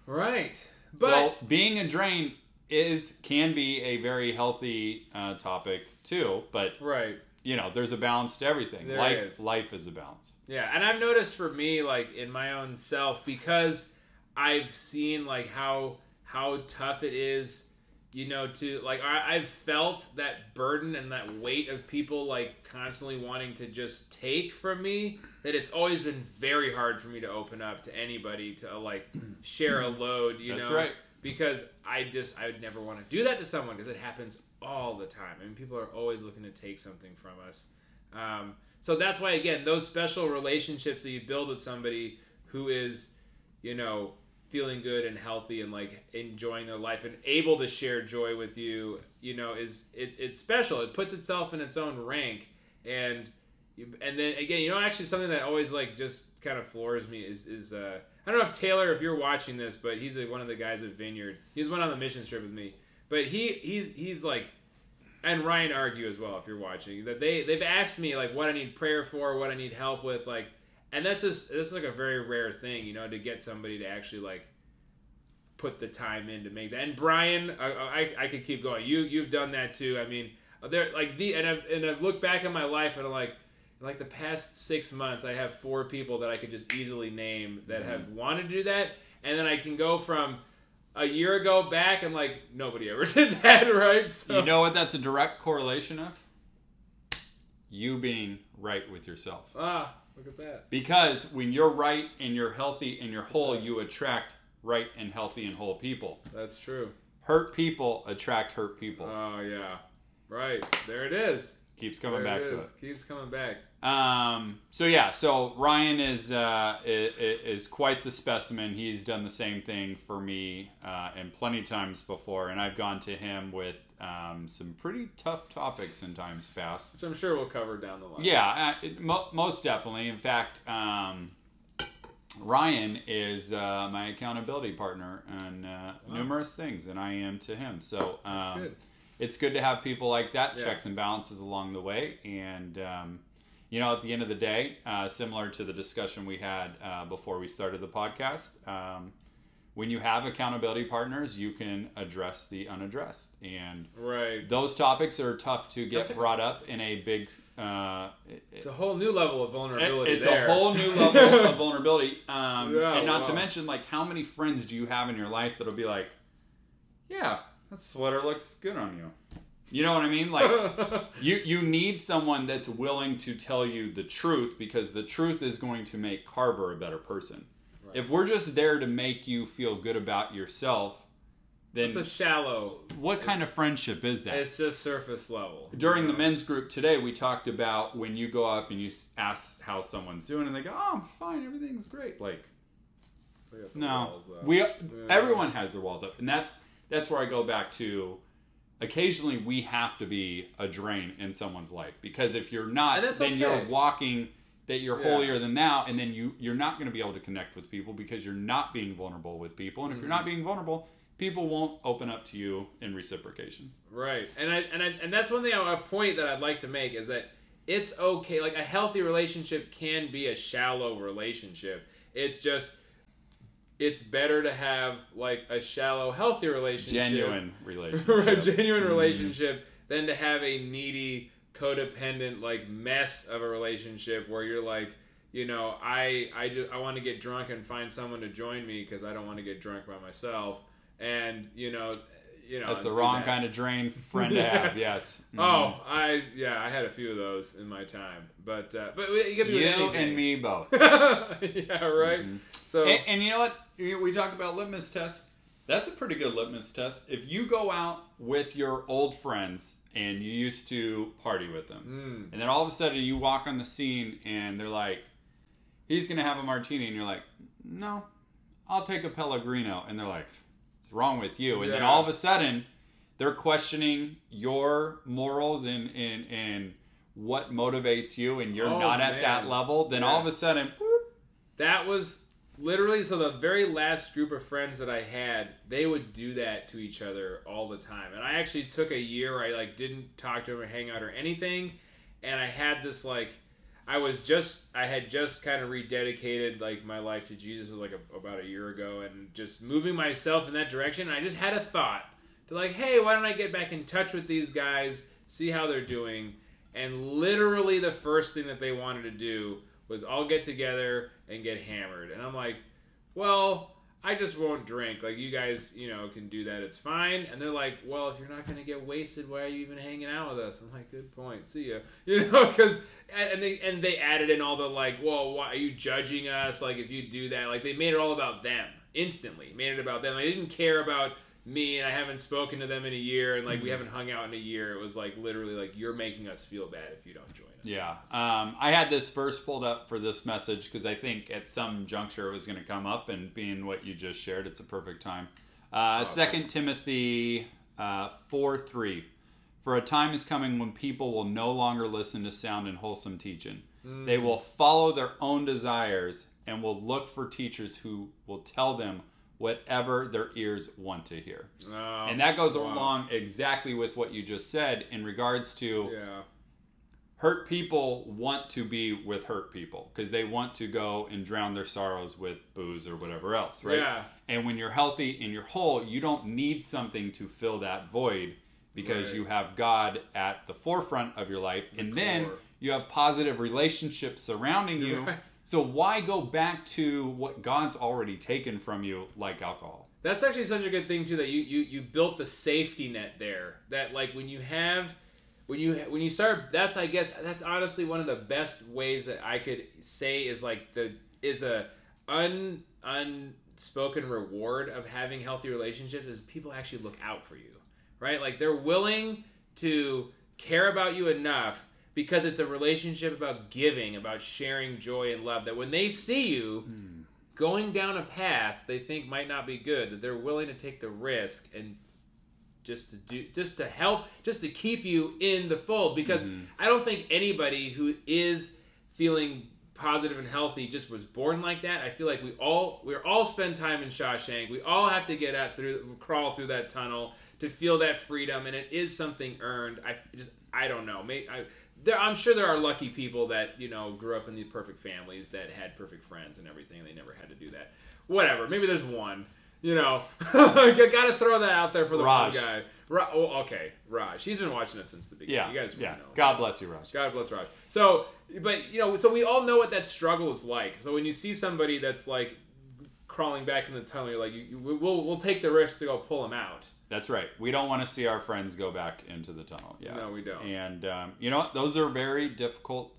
[SPEAKER 2] right. But
[SPEAKER 1] so being a drain is can be a very healthy uh, topic too, but
[SPEAKER 2] right.
[SPEAKER 1] you know there's a balance to everything.
[SPEAKER 2] There
[SPEAKER 1] life
[SPEAKER 2] is.
[SPEAKER 1] life is a balance.
[SPEAKER 2] Yeah, and I've noticed for me, like in my own self, because I've seen like how how tough it is, you know, to like I, I've felt that burden and that weight of people like constantly wanting to just take from me. That it's always been very hard for me to open up to anybody to like share a load, you
[SPEAKER 1] That's
[SPEAKER 2] know,
[SPEAKER 1] right.
[SPEAKER 2] Because I just I would never want to do that to someone because it happens all the time. I mean, people are always looking to take something from us. Um, so that's why again, those special relationships that you build with somebody who is, you know, feeling good and healthy and like enjoying their life and able to share joy with you, you know, is it's it's special. It puts itself in its own rank and and then again, you know, actually something that always like just kind of floors me is is uh, I don't know if Taylor, if you're watching this, but he's like, one of the guys at Vineyard. He's one on the mission trip with me, but he he's he's like, and Ryan argue as well if you're watching that they they've asked me like what I need prayer for, what I need help with, like, and that's just this is like a very rare thing, you know, to get somebody to actually like put the time in to make that. And Brian, I, I, I could keep going. You you've done that too. I mean, there like the and I've and I've looked back at my life and I'm like, in like the past six months, I have four people that I could just easily name that have wanted to do that, and then I can go from a year ago back and like nobody ever did that, right? So,
[SPEAKER 1] You know what that's a direct correlation of? You being right with yourself.
[SPEAKER 2] ah, look at that.
[SPEAKER 1] Because when you're right and you're healthy and you're whole, you attract right and healthy and whole people.
[SPEAKER 2] That's true.
[SPEAKER 1] Hurt people attract hurt people.
[SPEAKER 2] Oh yeah, right there it is.
[SPEAKER 1] Keeps coming
[SPEAKER 2] There
[SPEAKER 1] back
[SPEAKER 2] it
[SPEAKER 1] to it.
[SPEAKER 2] Keeps coming back.
[SPEAKER 1] Um, so yeah, so Ryan is, uh, is is quite the specimen. He's done the same thing for me uh, and plenty times before, and I've gone to him with um, some pretty tough topics in times past.
[SPEAKER 2] Which I'm sure we'll cover down the line.
[SPEAKER 1] Yeah, uh, it, mo- most definitely. In fact, um, Ryan is uh, my accountability partner on uh, numerous things, and I am to him. So
[SPEAKER 2] That's
[SPEAKER 1] um,
[SPEAKER 2] good.
[SPEAKER 1] It's good to have people like that,
[SPEAKER 2] Yeah.
[SPEAKER 1] checks and balances along the way. And, um, you know, at the end of the day, uh, similar to the discussion we had uh, before we started the podcast, um, when you have accountability partners, you can address the unaddressed. And
[SPEAKER 2] Right.
[SPEAKER 1] those topics are tough to get
[SPEAKER 2] That's
[SPEAKER 1] brought up in a big. Uh,
[SPEAKER 2] It's a whole new level of vulnerability.
[SPEAKER 1] it's
[SPEAKER 2] there.
[SPEAKER 1] a whole new level of vulnerability. Um,
[SPEAKER 2] Yeah,
[SPEAKER 1] and not to mention, like, how many friends do you have in your life that'll be like, yeah, that sweater looks good on you. You know what I mean? Like, you you need someone that's willing to tell you the truth because the truth is going to make Carver a better person.
[SPEAKER 2] Right.
[SPEAKER 1] If we're just there to make you feel good about yourself, then
[SPEAKER 2] it's a shallow.
[SPEAKER 1] what kind of friendship is that?
[SPEAKER 2] It's just surface level.
[SPEAKER 1] During
[SPEAKER 2] you
[SPEAKER 1] the men's group today, we talked about when you go up and you ask how someone's doing, and they go, "Oh, I'm fine, everything's great." Like,
[SPEAKER 2] We got the
[SPEAKER 1] no, we everyone has their walls up, and that's that's where I go back to. Occasionally, we have to be a drain in someone's life because if you're not, then
[SPEAKER 2] okay.
[SPEAKER 1] you're walking that you're
[SPEAKER 2] Yeah.
[SPEAKER 1] holier than thou, and then you you're not going to be able to connect with people because you're not being vulnerable with people, and if you're not
[SPEAKER 2] Mm-hmm.
[SPEAKER 1] being vulnerable, people won't open up to you in reciprocation.
[SPEAKER 2] Right, and I and I, and that's one thing a point that I'd like to make is that it's okay. Like a healthy relationship can be a shallow relationship. It's just it's better to have like a shallow, healthy relationship,
[SPEAKER 1] Genuine relationship, a
[SPEAKER 2] genuine
[SPEAKER 1] Mhm.
[SPEAKER 2] relationship, than to have a needy, codependent like mess of a relationship where you're like. You know, I I just I want to get drunk and find someone to join me because I don't want to get drunk by myself. And you know, you know
[SPEAKER 1] That's the wrong
[SPEAKER 2] that.
[SPEAKER 1] kind of drain friend to have. Yes. Mhm.
[SPEAKER 2] Oh, I yeah, I had a few of those in my time, but uh, but you, could be with
[SPEAKER 1] you and me both.
[SPEAKER 2] yeah, right.
[SPEAKER 1] Mhm.
[SPEAKER 2] So
[SPEAKER 1] And, and you know what? We talk about litmus tests. That's a pretty good litmus test. If you go out with your old friends and you used to party with them,
[SPEAKER 2] mm,
[SPEAKER 1] and then all of a sudden you walk on the scene and they're like, "He's gonna have a martini," and you're like, "No, I'll take a Pellegrino," and they're like, "What's wrong with you?" And then all of a sudden, they're questioning your morals and and and what motivates you, and you're
[SPEAKER 2] Oh,
[SPEAKER 1] not at
[SPEAKER 2] man.
[SPEAKER 1] that level. Then all of a sudden, boop,
[SPEAKER 2] that was literally, so the very last group of friends that I had, they would do that to each other all the time. And I actually took a year where I like didn't talk to them or hang out or anything, and I had this like. I was just I had just kind of rededicated like my life to Jesus like a, about a year ago and just moving myself in that direction. And I just had a thought to like, hey, why don't I get back in touch with these guys, see how they're doing? And literally the first thing that they wanted to do was all get together and get hammered. And I'm like, well, I just won't drink. Like you guys, you know, can do that. It's fine. And they're like, well, if you're not gonna get wasted, why are you even hanging out with us? I'm like, good point. See ya. You know, because and they and they added in all the like, well, why are you judging us? Like if you do that, like they made it all about them instantly. Made it about them. They didn't care about me and I haven't spoken to them in a year and like we mm-hmm. haven't hung out in a year. It was like literally like you're making us feel bad if you don't join.
[SPEAKER 1] Yeah. Um, I had this first pulled up for this message because I think at some juncture it was going to come up, and being what you just shared, it's a perfect time. Uh, Second Timothy uh, 4 3. For a time is coming when people will no longer listen to sound and wholesome teaching. They will follow their own desires and will look for teachers who will tell them whatever their ears want to hear.
[SPEAKER 2] Oh,
[SPEAKER 1] And that goes
[SPEAKER 2] wow.
[SPEAKER 1] along exactly with what you just said in regards to
[SPEAKER 2] Yeah.
[SPEAKER 1] Hurt people want to be with hurt people because they want to go and drown their sorrows with booze or whatever else, right?
[SPEAKER 2] Yeah.
[SPEAKER 1] And when you're healthy and you're whole, you don't need something to fill that void because
[SPEAKER 2] Right.
[SPEAKER 1] you have God at the forefront of your life, and then
[SPEAKER 2] core.
[SPEAKER 1] you have positive relationships surrounding you.
[SPEAKER 2] Right.
[SPEAKER 1] So why go back to what God's already taken from you, like alcohol?
[SPEAKER 2] That's actually such a good thing too that you you you built the safety net there. That like when you have when you when you start that's I guess that's honestly one of the best ways that I could say is like the is a un unspoken reward of having healthy relationships is people actually look out for you. Right? Like they're willing to care about you enough because it's a relationship about giving, about sharing joy and love that when they see you hmm. going down a path they think might not be good that they're willing to take the risk and just to do just to help just to keep you in the fold because mm-hmm. i don't think anybody who is feeling positive and healthy just was born like that i feel like we all we all spend time in shawshank we all have to get out through crawl through that tunnel to feel that freedom and it is something earned i just i don't know May I, there, I'm sure there are lucky people that you know grew up in the perfect families that had perfect friends and everything. They never had to do that. Whatever. Maybe there's one. You know, got to throw that out there for the
[SPEAKER 1] Raj.
[SPEAKER 2] one guy. Ra- oh, okay, Raj. He's been watching us since the beginning.
[SPEAKER 1] Yeah,
[SPEAKER 2] you guys
[SPEAKER 1] yeah.
[SPEAKER 2] know.
[SPEAKER 1] God bless you, Raj.
[SPEAKER 2] God bless Raj. So, but you know, so we all know what that struggle is like. So when you see somebody that's like crawling back in the tunnel, you're like, you, you, we'll we'll take the risk to go pull them out.
[SPEAKER 1] That's right. We don't want to see our friends go back into the tunnel. Yeah.
[SPEAKER 2] No, we don't.
[SPEAKER 1] And um, you know what? Those are very difficult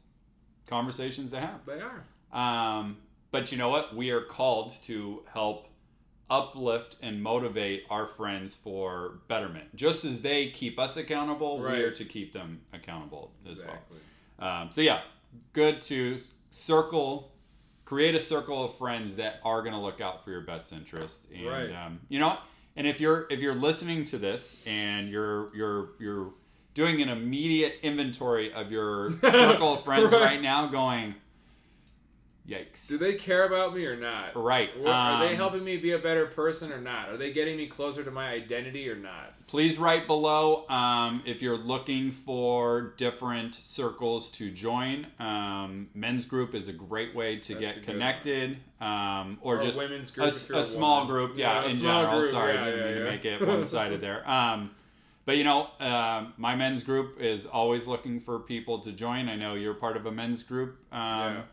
[SPEAKER 1] conversations to have.
[SPEAKER 2] They are.
[SPEAKER 1] Um, but you know what? We are called to help uplift and motivate our friends for betterment. Just as they keep us accountable,
[SPEAKER 2] Right.
[SPEAKER 1] we are to keep them accountable as
[SPEAKER 2] Exactly.
[SPEAKER 1] well. Um, so yeah, good to circle, create a circle of friends that are going to look out for your best interest. And
[SPEAKER 2] Right.
[SPEAKER 1] um, you know, and if you're if you're listening to this and you're you're you're doing an immediate inventory of your circle of friends
[SPEAKER 2] Right.
[SPEAKER 1] right now, going, yikes.
[SPEAKER 2] Do they care about me or not?
[SPEAKER 1] Right.
[SPEAKER 2] What- are they
[SPEAKER 1] Um,
[SPEAKER 2] helping me be a better person or not? Are they getting me closer to my identity or not?
[SPEAKER 1] Please write below um, if you're looking for different circles to join. Um, men's group is a great way to
[SPEAKER 2] That's
[SPEAKER 1] get connected, um, or,
[SPEAKER 2] Or a
[SPEAKER 1] just
[SPEAKER 2] women's
[SPEAKER 1] a,
[SPEAKER 2] group
[SPEAKER 1] a
[SPEAKER 2] a
[SPEAKER 1] small
[SPEAKER 2] woman.
[SPEAKER 1] group. Yeah,
[SPEAKER 2] Yeah,
[SPEAKER 1] in general.
[SPEAKER 2] group.
[SPEAKER 1] Sorry,
[SPEAKER 2] Yeah,
[SPEAKER 1] I didn't
[SPEAKER 2] yeah,
[SPEAKER 1] mean to make it one sided there. Um, but you know, um my men's group is always looking for people to join. I know you're part of a men's group. Um,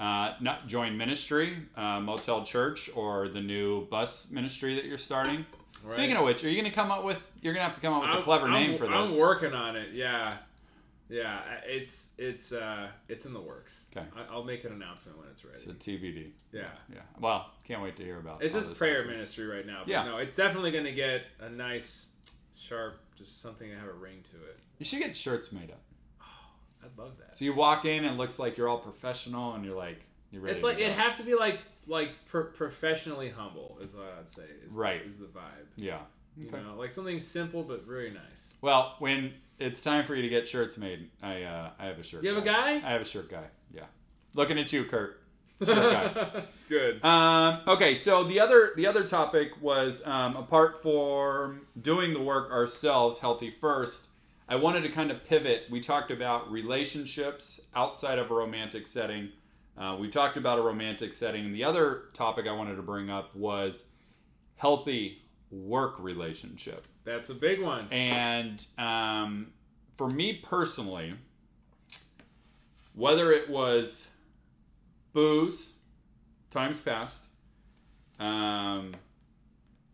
[SPEAKER 1] uh, not join ministry, uh, Motel Church, or the new bus ministry that you're starting.
[SPEAKER 2] Right.
[SPEAKER 1] Speaking of which, are you going to come up with? You're going to have to come up with a
[SPEAKER 2] I'm-
[SPEAKER 1] clever
[SPEAKER 2] I'm-
[SPEAKER 1] name for this.
[SPEAKER 2] I'm working on it. Yeah, yeah. It's it's uh it's in the works.
[SPEAKER 1] Okay.
[SPEAKER 2] I'll make an announcement when it's ready.
[SPEAKER 1] It's a TBD.
[SPEAKER 2] yeah.
[SPEAKER 1] Yeah. Well, can't wait to hear about.
[SPEAKER 2] It.
[SPEAKER 1] It's
[SPEAKER 2] just
[SPEAKER 1] this
[SPEAKER 2] prayer ministry right now. But
[SPEAKER 1] Yeah.
[SPEAKER 2] No, it's definitely going to get a nice, sharp, just something to have a ring to it.
[SPEAKER 1] You should get shirts made up.
[SPEAKER 2] I'd love that.
[SPEAKER 1] So you walk in and it looks like you're all professional and you're like you're ready.
[SPEAKER 2] It's like it have to be like like pro- professionally humble is what I'd say. Is,
[SPEAKER 1] Right.
[SPEAKER 2] is the vibe.
[SPEAKER 1] Yeah.
[SPEAKER 2] You know, like something simple but very nice.
[SPEAKER 1] Well, when it's time for you to get shirts made, I uh, I have a shirt.
[SPEAKER 2] You have a
[SPEAKER 1] guy.
[SPEAKER 2] guy?
[SPEAKER 1] I have a shirt guy. Yeah. Looking at you, Kurt. Guy.
[SPEAKER 2] Good.
[SPEAKER 1] Um, okay, so the other the other topic was um, apart from doing the work ourselves, healthy first. I wanted to kind of pivot. We talked about relationships outside of a romantic setting. Uh, we talked about a romantic setting. And the other topic I wanted to bring up was healthy work relationship.
[SPEAKER 2] That's a big one.
[SPEAKER 1] And um, for me personally, whether it was booze, times past, um,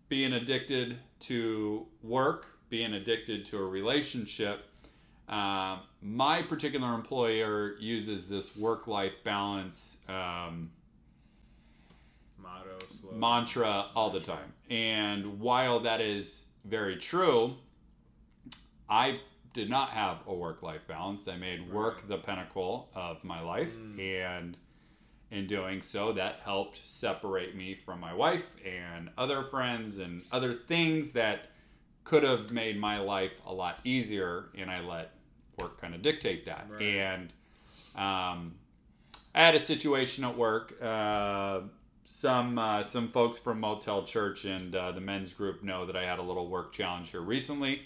[SPEAKER 1] being addicted to work, being addicted to a relationship, uh, my particular employer uses this work life balance um,
[SPEAKER 2] Motto, slogan.
[SPEAKER 1] mantra all the time. And while that is very true, I did not have a work life balance. I made work the pinnacle of my life. And in doing so, that helped separate me from my wife and other friends and other things that could have made my life a lot easier. And I let work kind of dictate that.
[SPEAKER 2] Right.
[SPEAKER 1] And um, I had a situation at work. Uh, some uh, some folks from Motel Church and uh, the men's group know that I had a little work challenge here recently.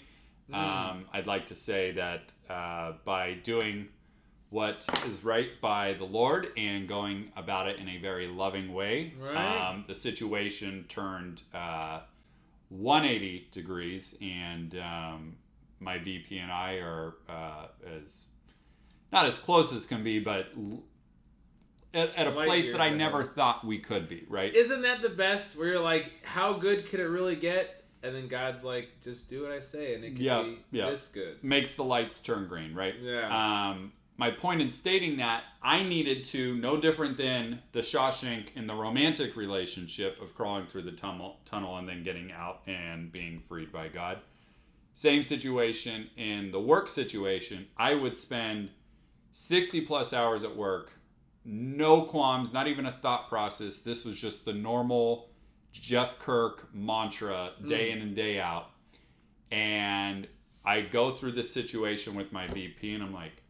[SPEAKER 1] Um, I'd like to say that uh, by doing what is right by the Lord and going about it in a very loving way,
[SPEAKER 2] Right.
[SPEAKER 1] um, the situation turned uh, 180 degrees, and um, my VP and I are uh, as not as close as can be, but l- at, at a
[SPEAKER 2] Light
[SPEAKER 1] place that I never thought we could be. Right?
[SPEAKER 2] Isn't that the best? Where you're like, how good could it really get? And then God's like, just do what I say, and it can
[SPEAKER 1] Yeah,
[SPEAKER 2] be
[SPEAKER 1] yeah.
[SPEAKER 2] this good.
[SPEAKER 1] makes the lights turn green, right?
[SPEAKER 2] Yeah.
[SPEAKER 1] Um, my point in stating that I needed to, no different than the Shawshank in the romantic relationship of crawling through the tunnel, tunnel and then getting out and being freed by God. Same situation in the work situation. I would spend 60 plus hours at work, no qualms, not even a thought process. This was just the normal Jeff Kirk mantra day mm. in and day out. And I go through this situation with my VP and I'm like,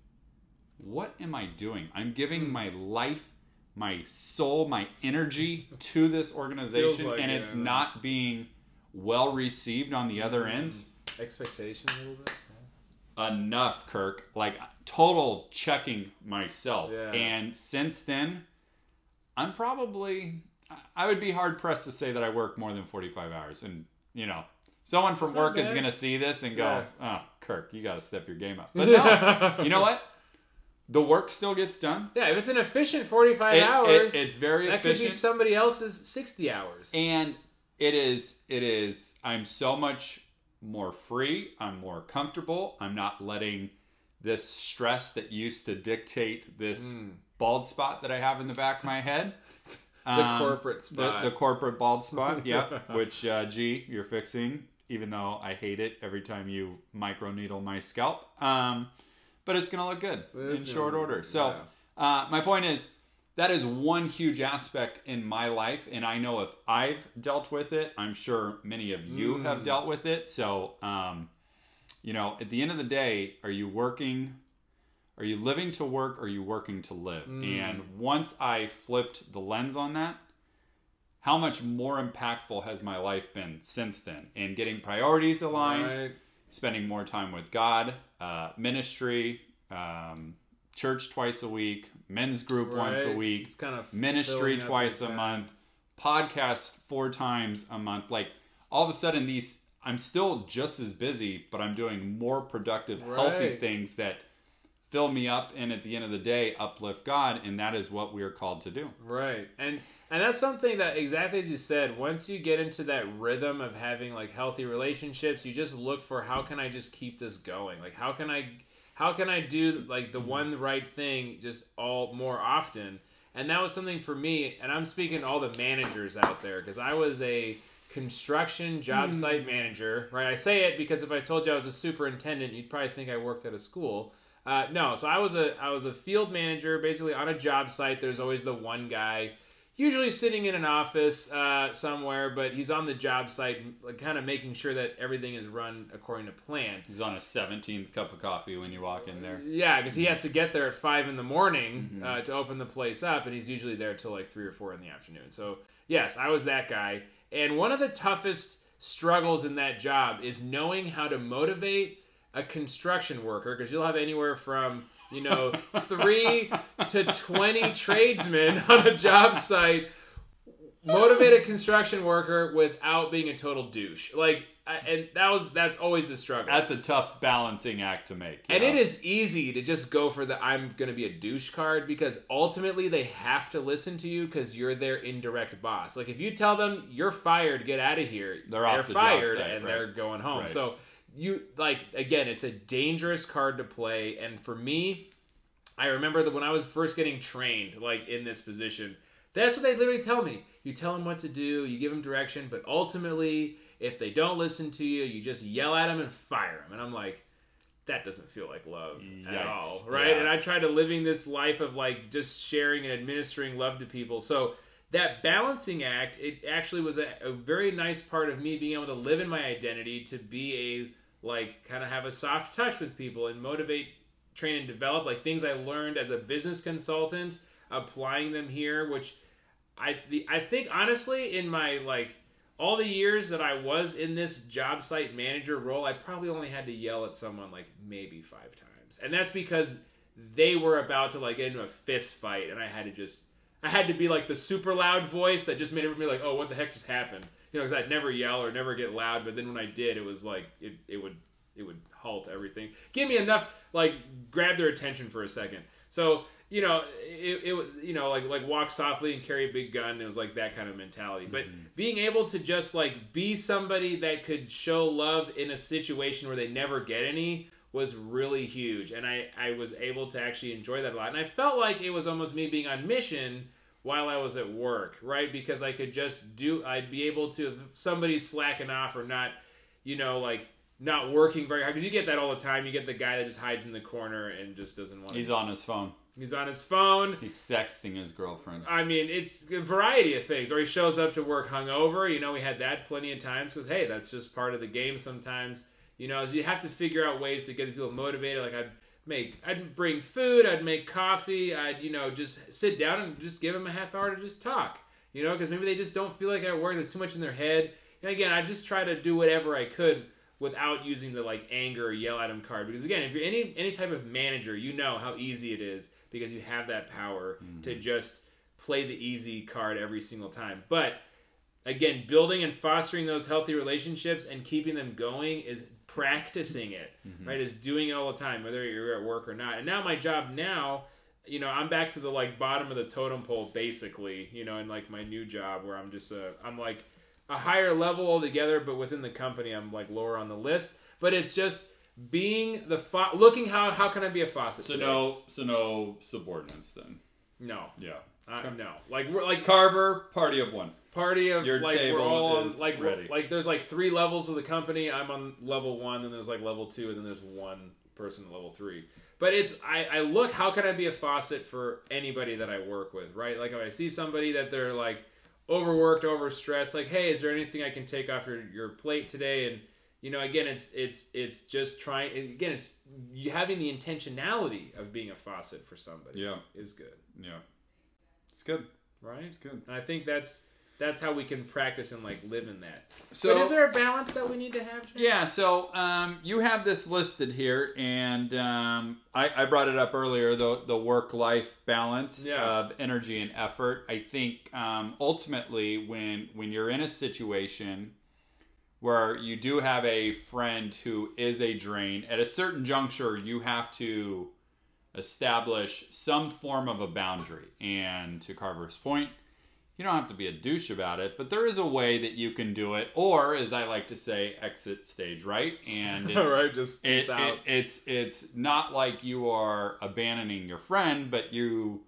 [SPEAKER 1] what am I doing? I'm giving my life, my soul, my energy to this organization
[SPEAKER 2] like
[SPEAKER 1] and
[SPEAKER 2] it,
[SPEAKER 1] it's not being well received on the other mm-hmm. end.
[SPEAKER 2] Expectation a little bit.
[SPEAKER 1] Enough, Kirk. Like total checking myself.
[SPEAKER 2] Yeah.
[SPEAKER 1] And since then, I'm probably I would be hard pressed to say that I work more than 45 hours. And you know, someone from work is going to see this and go,
[SPEAKER 2] Yeah.
[SPEAKER 1] "Oh, Kirk, you got to step your game up." But no, you know what? The work still gets done.
[SPEAKER 2] Yeah, if it's an efficient 45
[SPEAKER 1] It- it-
[SPEAKER 2] hours,
[SPEAKER 1] it's very
[SPEAKER 2] that could be somebody else's 60 hours.
[SPEAKER 1] and it is it is i'm so much more free i'm more comfortable i'm not letting this stress that used to dictate this
[SPEAKER 2] Mm.
[SPEAKER 1] bald spot that i have in the back of my head
[SPEAKER 2] The corporate
[SPEAKER 1] the,
[SPEAKER 2] spot.
[SPEAKER 1] the corporate bald spot yep which uh, gee you're fixing even though i hate it every time you microneedle my scalp um, but it's gonna look good in short order so
[SPEAKER 2] yeah.
[SPEAKER 1] uh, my point is that is one huge aspect in my life and i know if i've dealt with it i'm sure many of you
[SPEAKER 2] Mm.
[SPEAKER 1] have dealt with it so um, you know at the end of the day are you working are you living to work or are you working to live
[SPEAKER 2] Mm.
[SPEAKER 1] and once i flipped the lens on that how much more impactful has my life been since then in getting priorities aligned
[SPEAKER 2] Right.
[SPEAKER 1] Spending more time with God, uh, ministry, um, church twice a week, men's group once a week,
[SPEAKER 2] It's kind of
[SPEAKER 1] ministry twice a
[SPEAKER 2] time.
[SPEAKER 1] month, podcast four times a month. Like all of a sudden, these I'm still just as busy, but I'm doing more productive, healthy things that fill me up and at the end of the day uplift God, and that is what we are called to do.
[SPEAKER 2] Right. And and that's something that exactly as you said, once you get into that rhythm of having like healthy relationships, you just look for how can I just keep this going? Like how can I how can I do like the mm-hmm. one right thing just all more often? And that was something for me, and I'm speaking to all the managers out there because I was a construction job mm. site manager, right? I say it because if I told you I was a superintendent, you'd probably think I worked at a school. Uh, no, so I was a I was a field manager, basically on a job site. There's always the one guy. usually sitting in an office uh, somewhere, but he's on the job site, like, kind of making sure that everything is run according to plan.
[SPEAKER 1] He's on a 17th cup of coffee when you walk in there.
[SPEAKER 2] Yeah, because he has to get there at five in the morning
[SPEAKER 1] Mhm.
[SPEAKER 2] uh, to open the place up, and he's usually there till like three or four in the afternoon. So yes, I was that guy. And one of the toughest struggles in that job is knowing how to motivate a construction worker, because you'll have anywhere from you know three to twenty tradesmen on a job site. Motivate a construction worker without being a total douche. Like, I, and that was that's always the struggle.
[SPEAKER 1] That's a tough balancing act to make.
[SPEAKER 2] And
[SPEAKER 1] yeah.
[SPEAKER 2] it is easy to just go for the I'm going to be a douche card because ultimately they have to listen to you because you're their indirect boss. Like if you tell them you're fired, get out of here,
[SPEAKER 1] They're off the job
[SPEAKER 2] fired
[SPEAKER 1] site,
[SPEAKER 2] and
[SPEAKER 1] right.
[SPEAKER 2] they're going home.
[SPEAKER 1] Right.
[SPEAKER 2] So you like again, it's a dangerous card to play. And for me, I remember that when I was first getting trained, like in this position, that's what they literally tell me. You tell them what to do, you give them direction, but ultimately, if they don't listen to you, you just yell at them and fire them. And I'm like, that doesn't feel like love at all, right?
[SPEAKER 1] Yeah.
[SPEAKER 2] And I tried to living this life of like just sharing and administering love to people. So that balancing act, it actually was a, a very nice part of me being able to live in my identity to be a like kind of have a soft touch with people and motivate, train and develop like things I learned as a business consultant, applying them here, which I the I think honestly in my like all the years that I was in this job site manager role, I probably only had to yell at someone like maybe five times, and that's because they were about to like get into a fist fight, and I had to just I had to be like the super loud voice that just made everybody like, oh, what the heck just happened? You know, because I'd never yell or never get loud, but then when I did, it was like it, it would it would halt everything. Give me enough like grab their attention for a second. So you know, it, it was you know like like walk softly and carry a big gun. It was like that kind of mentality. But mm-hmm. being able to just like be somebody that could show love in a situation where they never get any was really huge, and I I was able to actually enjoy that a lot. And I felt like it was almost me being on mission while I was at work, right? Because I could just do. I'd be able to if somebody's slacking off or not, you know, like not working very hard because you get that all the time. You get the guy that just hides in the corner and just doesn't want.
[SPEAKER 1] To He's
[SPEAKER 2] to.
[SPEAKER 1] on his phone.
[SPEAKER 2] He's on his phone.
[SPEAKER 1] He's sexting his girlfriend.
[SPEAKER 2] I mean, it's a variety of things. Or he shows up to work hungover. You know, we had that plenty of times because hey, that's just part of the game. Sometimes, you know, you have to figure out ways to get people motivated. Like I'd make, I'd bring food, I'd make coffee, I'd you know just sit down and just give them a half hour to just talk. You know, because maybe they just don't feel like at work. There's too much in their head. And again, I just try to do whatever I could without using the like anger or yell at them card. Because again, if you're any any type of manager, you know how easy it is because you have that power to mm-hmm. just play the easy card every single time. But again, building and fostering those healthy relationships and keeping them going is practicing it, right? Is doing it all the time, whether you're at work or not. And now my job now, you know, I'm back to the like bottom of the totem pole basically, you know, in like my new job where I'm just a, I'm like a higher level altogether, but within the company I'm like lower on the list. But it's just being the fa- looking how how can I be a faucet?
[SPEAKER 1] So
[SPEAKER 2] today?
[SPEAKER 1] no, so no subordinates then.
[SPEAKER 2] no,
[SPEAKER 1] Yeah.
[SPEAKER 2] uh, no. Like we're like
[SPEAKER 1] Carver, party of one.
[SPEAKER 2] Party of
[SPEAKER 1] Your
[SPEAKER 2] like we're
[SPEAKER 1] table
[SPEAKER 2] all on,
[SPEAKER 1] is
[SPEAKER 2] like
[SPEAKER 1] ready.
[SPEAKER 2] like there's like three levels of the company. I'm on level one, then there's like level two, and then there's one person at level three. But it's I, I look how can I be a faucet for anybody that I work with, right? Like if I see somebody that they're like overworked, overstressed, like hey, is there anything I can take off your, your plate today? And you know, again, it's it's it's just trying. Again, it's you having the intentionality of being a faucet for somebody.
[SPEAKER 1] Yeah.
[SPEAKER 2] is good,
[SPEAKER 1] Yeah. It's good.
[SPEAKER 2] right?
[SPEAKER 1] It's good.
[SPEAKER 2] And I think that's that's how we can practice and like live in that.
[SPEAKER 1] So
[SPEAKER 2] but is there a balance that we need to have? Jay?
[SPEAKER 1] Yeah, so um, you have this listed here, and um, I, I brought it up earlier the, the work life balance
[SPEAKER 2] Yeah.
[SPEAKER 1] of energy and effort. I think um, ultimately, when, when you're in a situation where you do have a friend who is a drain, at a certain juncture, you have to establish some form of a boundary. And to Carver's point, you don't have to be a douche about it, but there is a way that you can do it, or as I like to say, exit stage right. And it's,
[SPEAKER 2] right, just
[SPEAKER 1] it,
[SPEAKER 2] peace out.
[SPEAKER 1] it- it's it's not like you are abandoning your friend, but you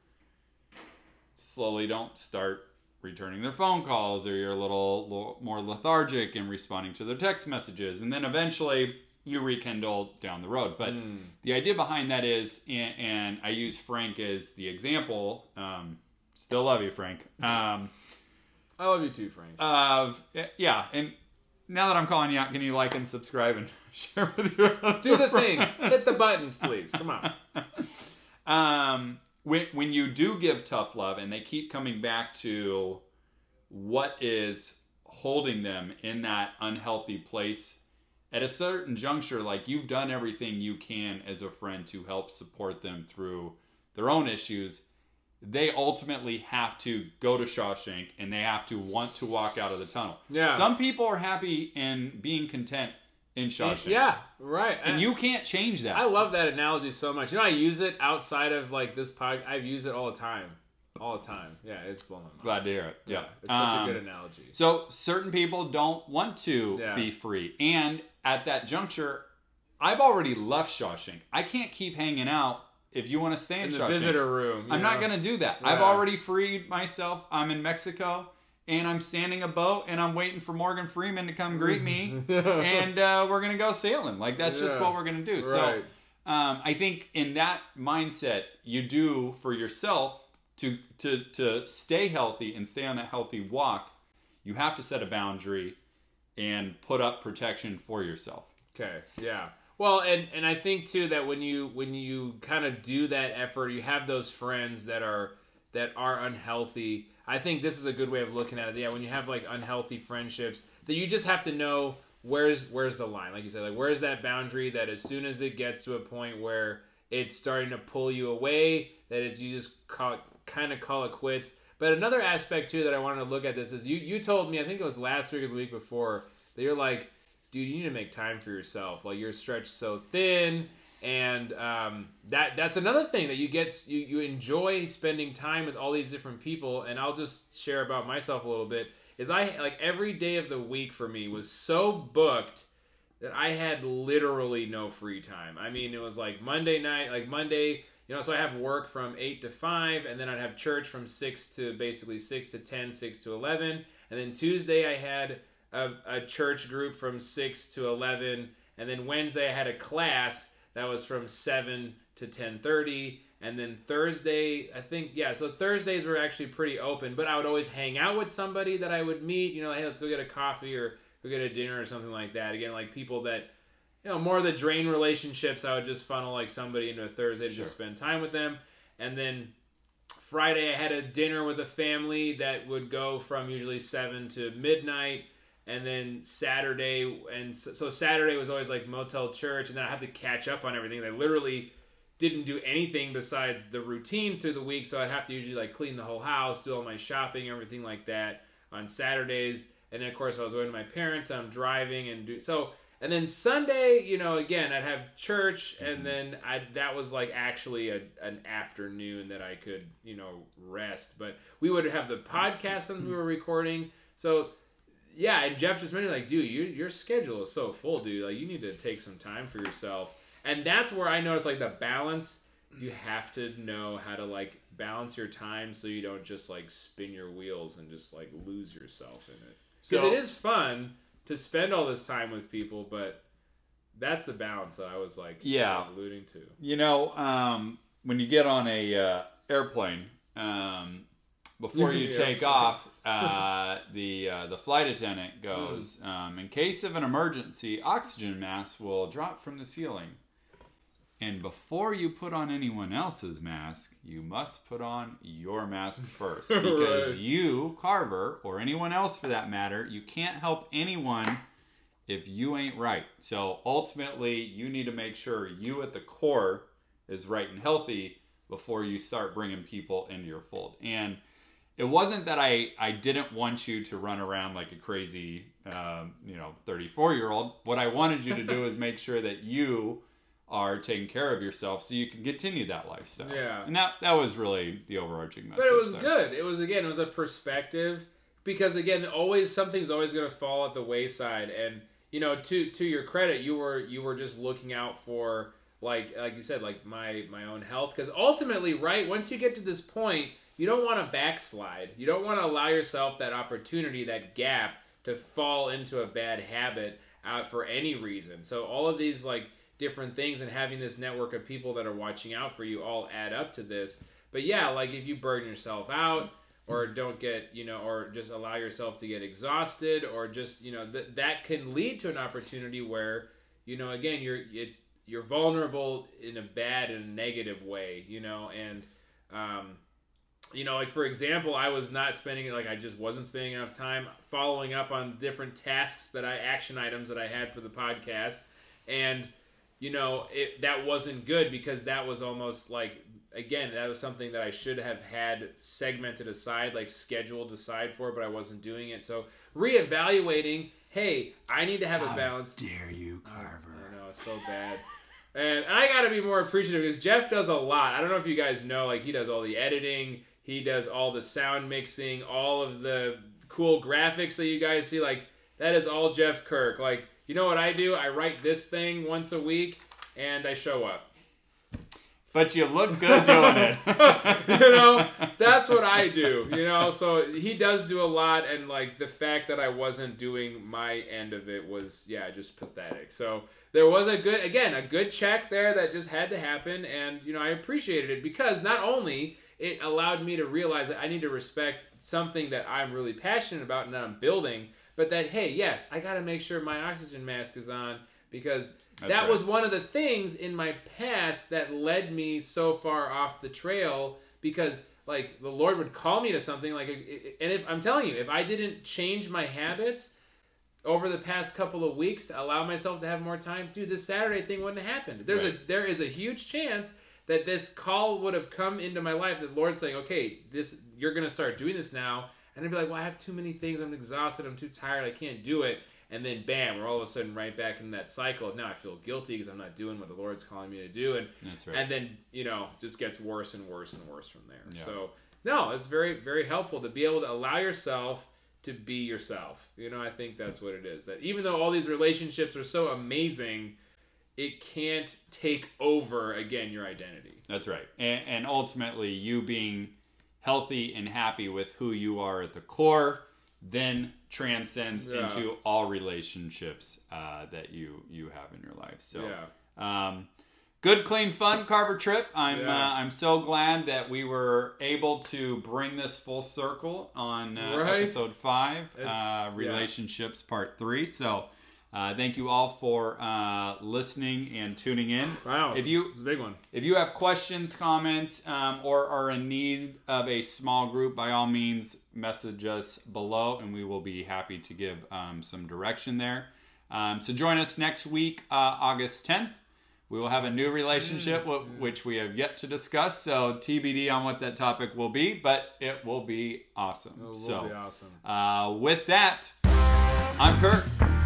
[SPEAKER 1] slowly don't start returning their phone calls, or you're a little, more lethargic in responding to their text messages, and then eventually you rekindle down the road. But the idea behind that is, and, and I use Frank as the example. Um, Still love you, Frank. Um,
[SPEAKER 2] I love you too, Frank.
[SPEAKER 1] uh, yeah, and now that I'm calling you out, can you like and subscribe and share with your
[SPEAKER 2] Do the things. Hit the buttons, please. Come on.
[SPEAKER 1] um, when when you do give tough love, and they keep coming back to what is holding them in that unhealthy place at a certain juncture, like you've done everything you can as a friend to help support them through their own issues. They ultimately have to go to Shawshank and they have to want to walk out of the tunnel.
[SPEAKER 2] Yeah.
[SPEAKER 1] Some people are happy and being content in Shawshank.
[SPEAKER 2] Yeah, right.
[SPEAKER 1] And you can't change that.
[SPEAKER 2] I love that analogy so much. You know, I use it outside of like this pod. I've used it all the time, all the time. Yeah, it's blowing my mind.
[SPEAKER 1] Glad to hear it. Yeah.
[SPEAKER 2] it's such a
[SPEAKER 1] Um,
[SPEAKER 2] good analogy.
[SPEAKER 1] So certain people don't want to
[SPEAKER 2] Yeah.
[SPEAKER 1] be free. And at that juncture, I've already left Shawshank. I can't keep hanging out if you want to stay in,
[SPEAKER 2] the
[SPEAKER 1] Shawshank.
[SPEAKER 2] visitor room.
[SPEAKER 1] I'm not going to do that. I've already freed myself. I'm in Mexico and I'm standing a boat and I'm waiting for Morgan Freeman to come greet me and uh, we're going to go sailing. Like that's just what we're going to do. So um, I think in that mindset, you do for yourself to to to stay healthy and stay on that healthy walk. You have to set a boundary and put up protection for yourself.
[SPEAKER 2] Okay. Yeah. Well, and and I think too that when you when you kind of do that effort, you have those friends that are that are unhealthy. I think this is a good way of looking at it. Yeah, when you have like unhealthy friendships, that you just have to know where's where's the line, like you said, like where's that boundary that as soon as it gets to a point where it's starting to pull you away, that is you just call kind of call it quits. But another aspect too that I wanted to look at this is you you told me I think it was last week or the week before that you're like dude, you need to make time for yourself. Like you're stretched so thin, and um, that that's another thing that you get. You you enjoy spending time with all these different people. And I'll just share about myself a little bit. Is I like every day of the week for me was so booked that I had literally no free time. I mean, it was like Monday night, like Monday. You know, so I have work from 8 to 5, and then I'd have church from 6 to basically 6 to 10, 6 to 11. And then Tuesday I had a, a church group from 6 to 11 and then wednesday i had a class that was from 7 to 10.30 and then thursday i think yeah so thursdays were actually pretty open but i would always hang out with somebody that i would meet you know hey let's go get a coffee or go get a dinner or something like that again like people that you know more of the drain relationships i would just funnel like somebody into a thursday to
[SPEAKER 1] Sure.
[SPEAKER 2] just spend time with them and then Friday I had a dinner with a family that would go from usually 7 to midnight and then Saturday and so, so Saturday was always like motel church and then I have to catch up on everything. I literally didn't do anything besides the routine through the week so I'd have to usually like clean the whole house, do all my shopping, everything like that on Saturdays. And then of course I was going to my parents, I'm driving and do so and then Sunday, you know, again, I'd have church, and mm-hmm. then I that was like actually a, an afternoon that I could, you know, rest. But we would have the podcast and we mm-hmm. were recording. So yeah, and Jeff just mentioned like, dude, you, your schedule is so full, dude. Like, you need to take some time for yourself. And that's where I noticed like the balance. You have to know how to like balance your time so you don't just like spin your wheels and just like lose yourself in it. Because
[SPEAKER 1] So-
[SPEAKER 2] it is fun to spend all this time with people, but that's the balance that I was like
[SPEAKER 1] Yeah.
[SPEAKER 2] alluding to.
[SPEAKER 1] You know, um, when you get on a uh, airplane, um, before you take off, uh, the uh, the flight attendant goes,
[SPEAKER 2] Mm.
[SPEAKER 1] um, in case of an emergency, oxygen masks will drop from the ceiling. And before you put on anyone else's mask, you must put on your mask first. Because
[SPEAKER 2] Right.
[SPEAKER 1] you, Carver, or anyone else for that matter, you can't help anyone if you ain't right. So ultimately, you need to make sure you at the core is right and healthy before you start bringing people into your fold. And it wasn't that I, I didn't want you to run around like a crazy, um, you know, 34 year old. What I wanted you to do is make sure that you are taking care of yourself so you can continue that lifestyle.
[SPEAKER 2] Yeah.
[SPEAKER 1] And that, that was really the overarching message.
[SPEAKER 2] But it was good. It was again, it was a perspective because again, always something's always going to fall at the wayside. And you know, to to your credit, you were you were just looking out for like like you said, like my my own health. Because ultimately, right, once you get to this point, you don't want to backslide. You don't want to allow yourself that opportunity, that gap, to fall into a bad habit out for any reason. So all of these like different things and having this network of people that are watching out for you all add up to this. But yeah, like if you burn yourself out or don't get, you know, or just allow yourself to get exhausted or just, you know, that that can lead to an opportunity where, you know, again, you're it's you're vulnerable in a bad and negative way, you know, and um you know, like for example, I was not spending like I just wasn't spending enough time following up on different tasks that I action items that I had for the podcast, and you know it that wasn't good because that was almost like again that was something that I should have had segmented aside, like scheduled aside for, but I wasn't doing it. So reevaluating, hey, I need to have
[SPEAKER 1] How
[SPEAKER 2] a balance.
[SPEAKER 1] Dare you, Carver?
[SPEAKER 2] I know it's so bad. And I gotta be more appreciative because Jeff does a lot. I don't know if you guys know, like he does all the editing, he does all the sound mixing, all of the cool graphics that you guys see. Like that is all Jeff Kirk. Like you know what I do? I write this thing once a week and I show up.
[SPEAKER 1] But you look good doing it.
[SPEAKER 2] you know, that's what I do. You know, so he does do a lot, and like the fact that I wasn't doing my end of it was, yeah, just pathetic. So there was a good, again, a good check there that just had to happen, and you know, I appreciated it because not only it allowed me to realize that I need to respect something that I'm really passionate about and that I'm building, but that hey, yes, I got to make sure my oxygen mask is on because
[SPEAKER 1] That's
[SPEAKER 2] that
[SPEAKER 1] right.
[SPEAKER 2] was one of the things in my past that led me so far off the trail because like the lord would call me to something like and if i'm telling you if i didn't change my habits over the past couple of weeks allow myself to have more time dude this saturday thing wouldn't have happened there's
[SPEAKER 1] Right.
[SPEAKER 2] a there is a huge chance that this call would have come into my life that lord's saying okay this you're gonna start doing this now. And i'd be like well i have too many things. I'm exhausted. I'm too tired. I can't do it. And then bam we're all of a sudden right back in that cycle of now i feel guilty because i'm not doing what the lord's calling me to do. And
[SPEAKER 1] That's right.
[SPEAKER 2] and then you know just gets worse and worse and worse from there.
[SPEAKER 1] Yeah.
[SPEAKER 2] so no it's very very helpful to be able to allow yourself to be yourself. You know i think that's what it is that even though all these relationships are so amazing it can't take over again your identity
[SPEAKER 1] That's right. And, and ultimately, you being healthy and happy with who you are at the core then transcends
[SPEAKER 2] Yeah.
[SPEAKER 1] into all relationships uh, that you you have in your life. So,
[SPEAKER 2] yeah
[SPEAKER 1] um, good, clean, fun Carver trip. I'm
[SPEAKER 2] Yeah.
[SPEAKER 1] uh, I'm so glad that we were able to bring this full circle on uh,
[SPEAKER 2] Right.
[SPEAKER 1] episode five, uh, relationships part three. So. Uh, thank you all for uh, listening and tuning in.
[SPEAKER 2] wow
[SPEAKER 1] If you
[SPEAKER 2] it's a big one
[SPEAKER 1] if you have questions, comments, um, or are in need of a small group, by all means, message us below and we will be happy to give um, some direction there. Um, so join us next week, uh, August 10th. We will have a new relationship, wh- which we have yet to discuss. So TBD on what that topic will be, but it will be awesome.
[SPEAKER 2] it will
[SPEAKER 1] so
[SPEAKER 2] be awesome
[SPEAKER 1] uh, with that, I'm Kurt.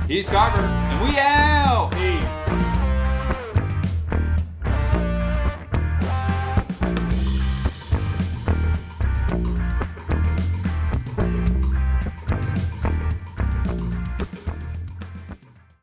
[SPEAKER 1] He's Carver, and we out.
[SPEAKER 2] Peace.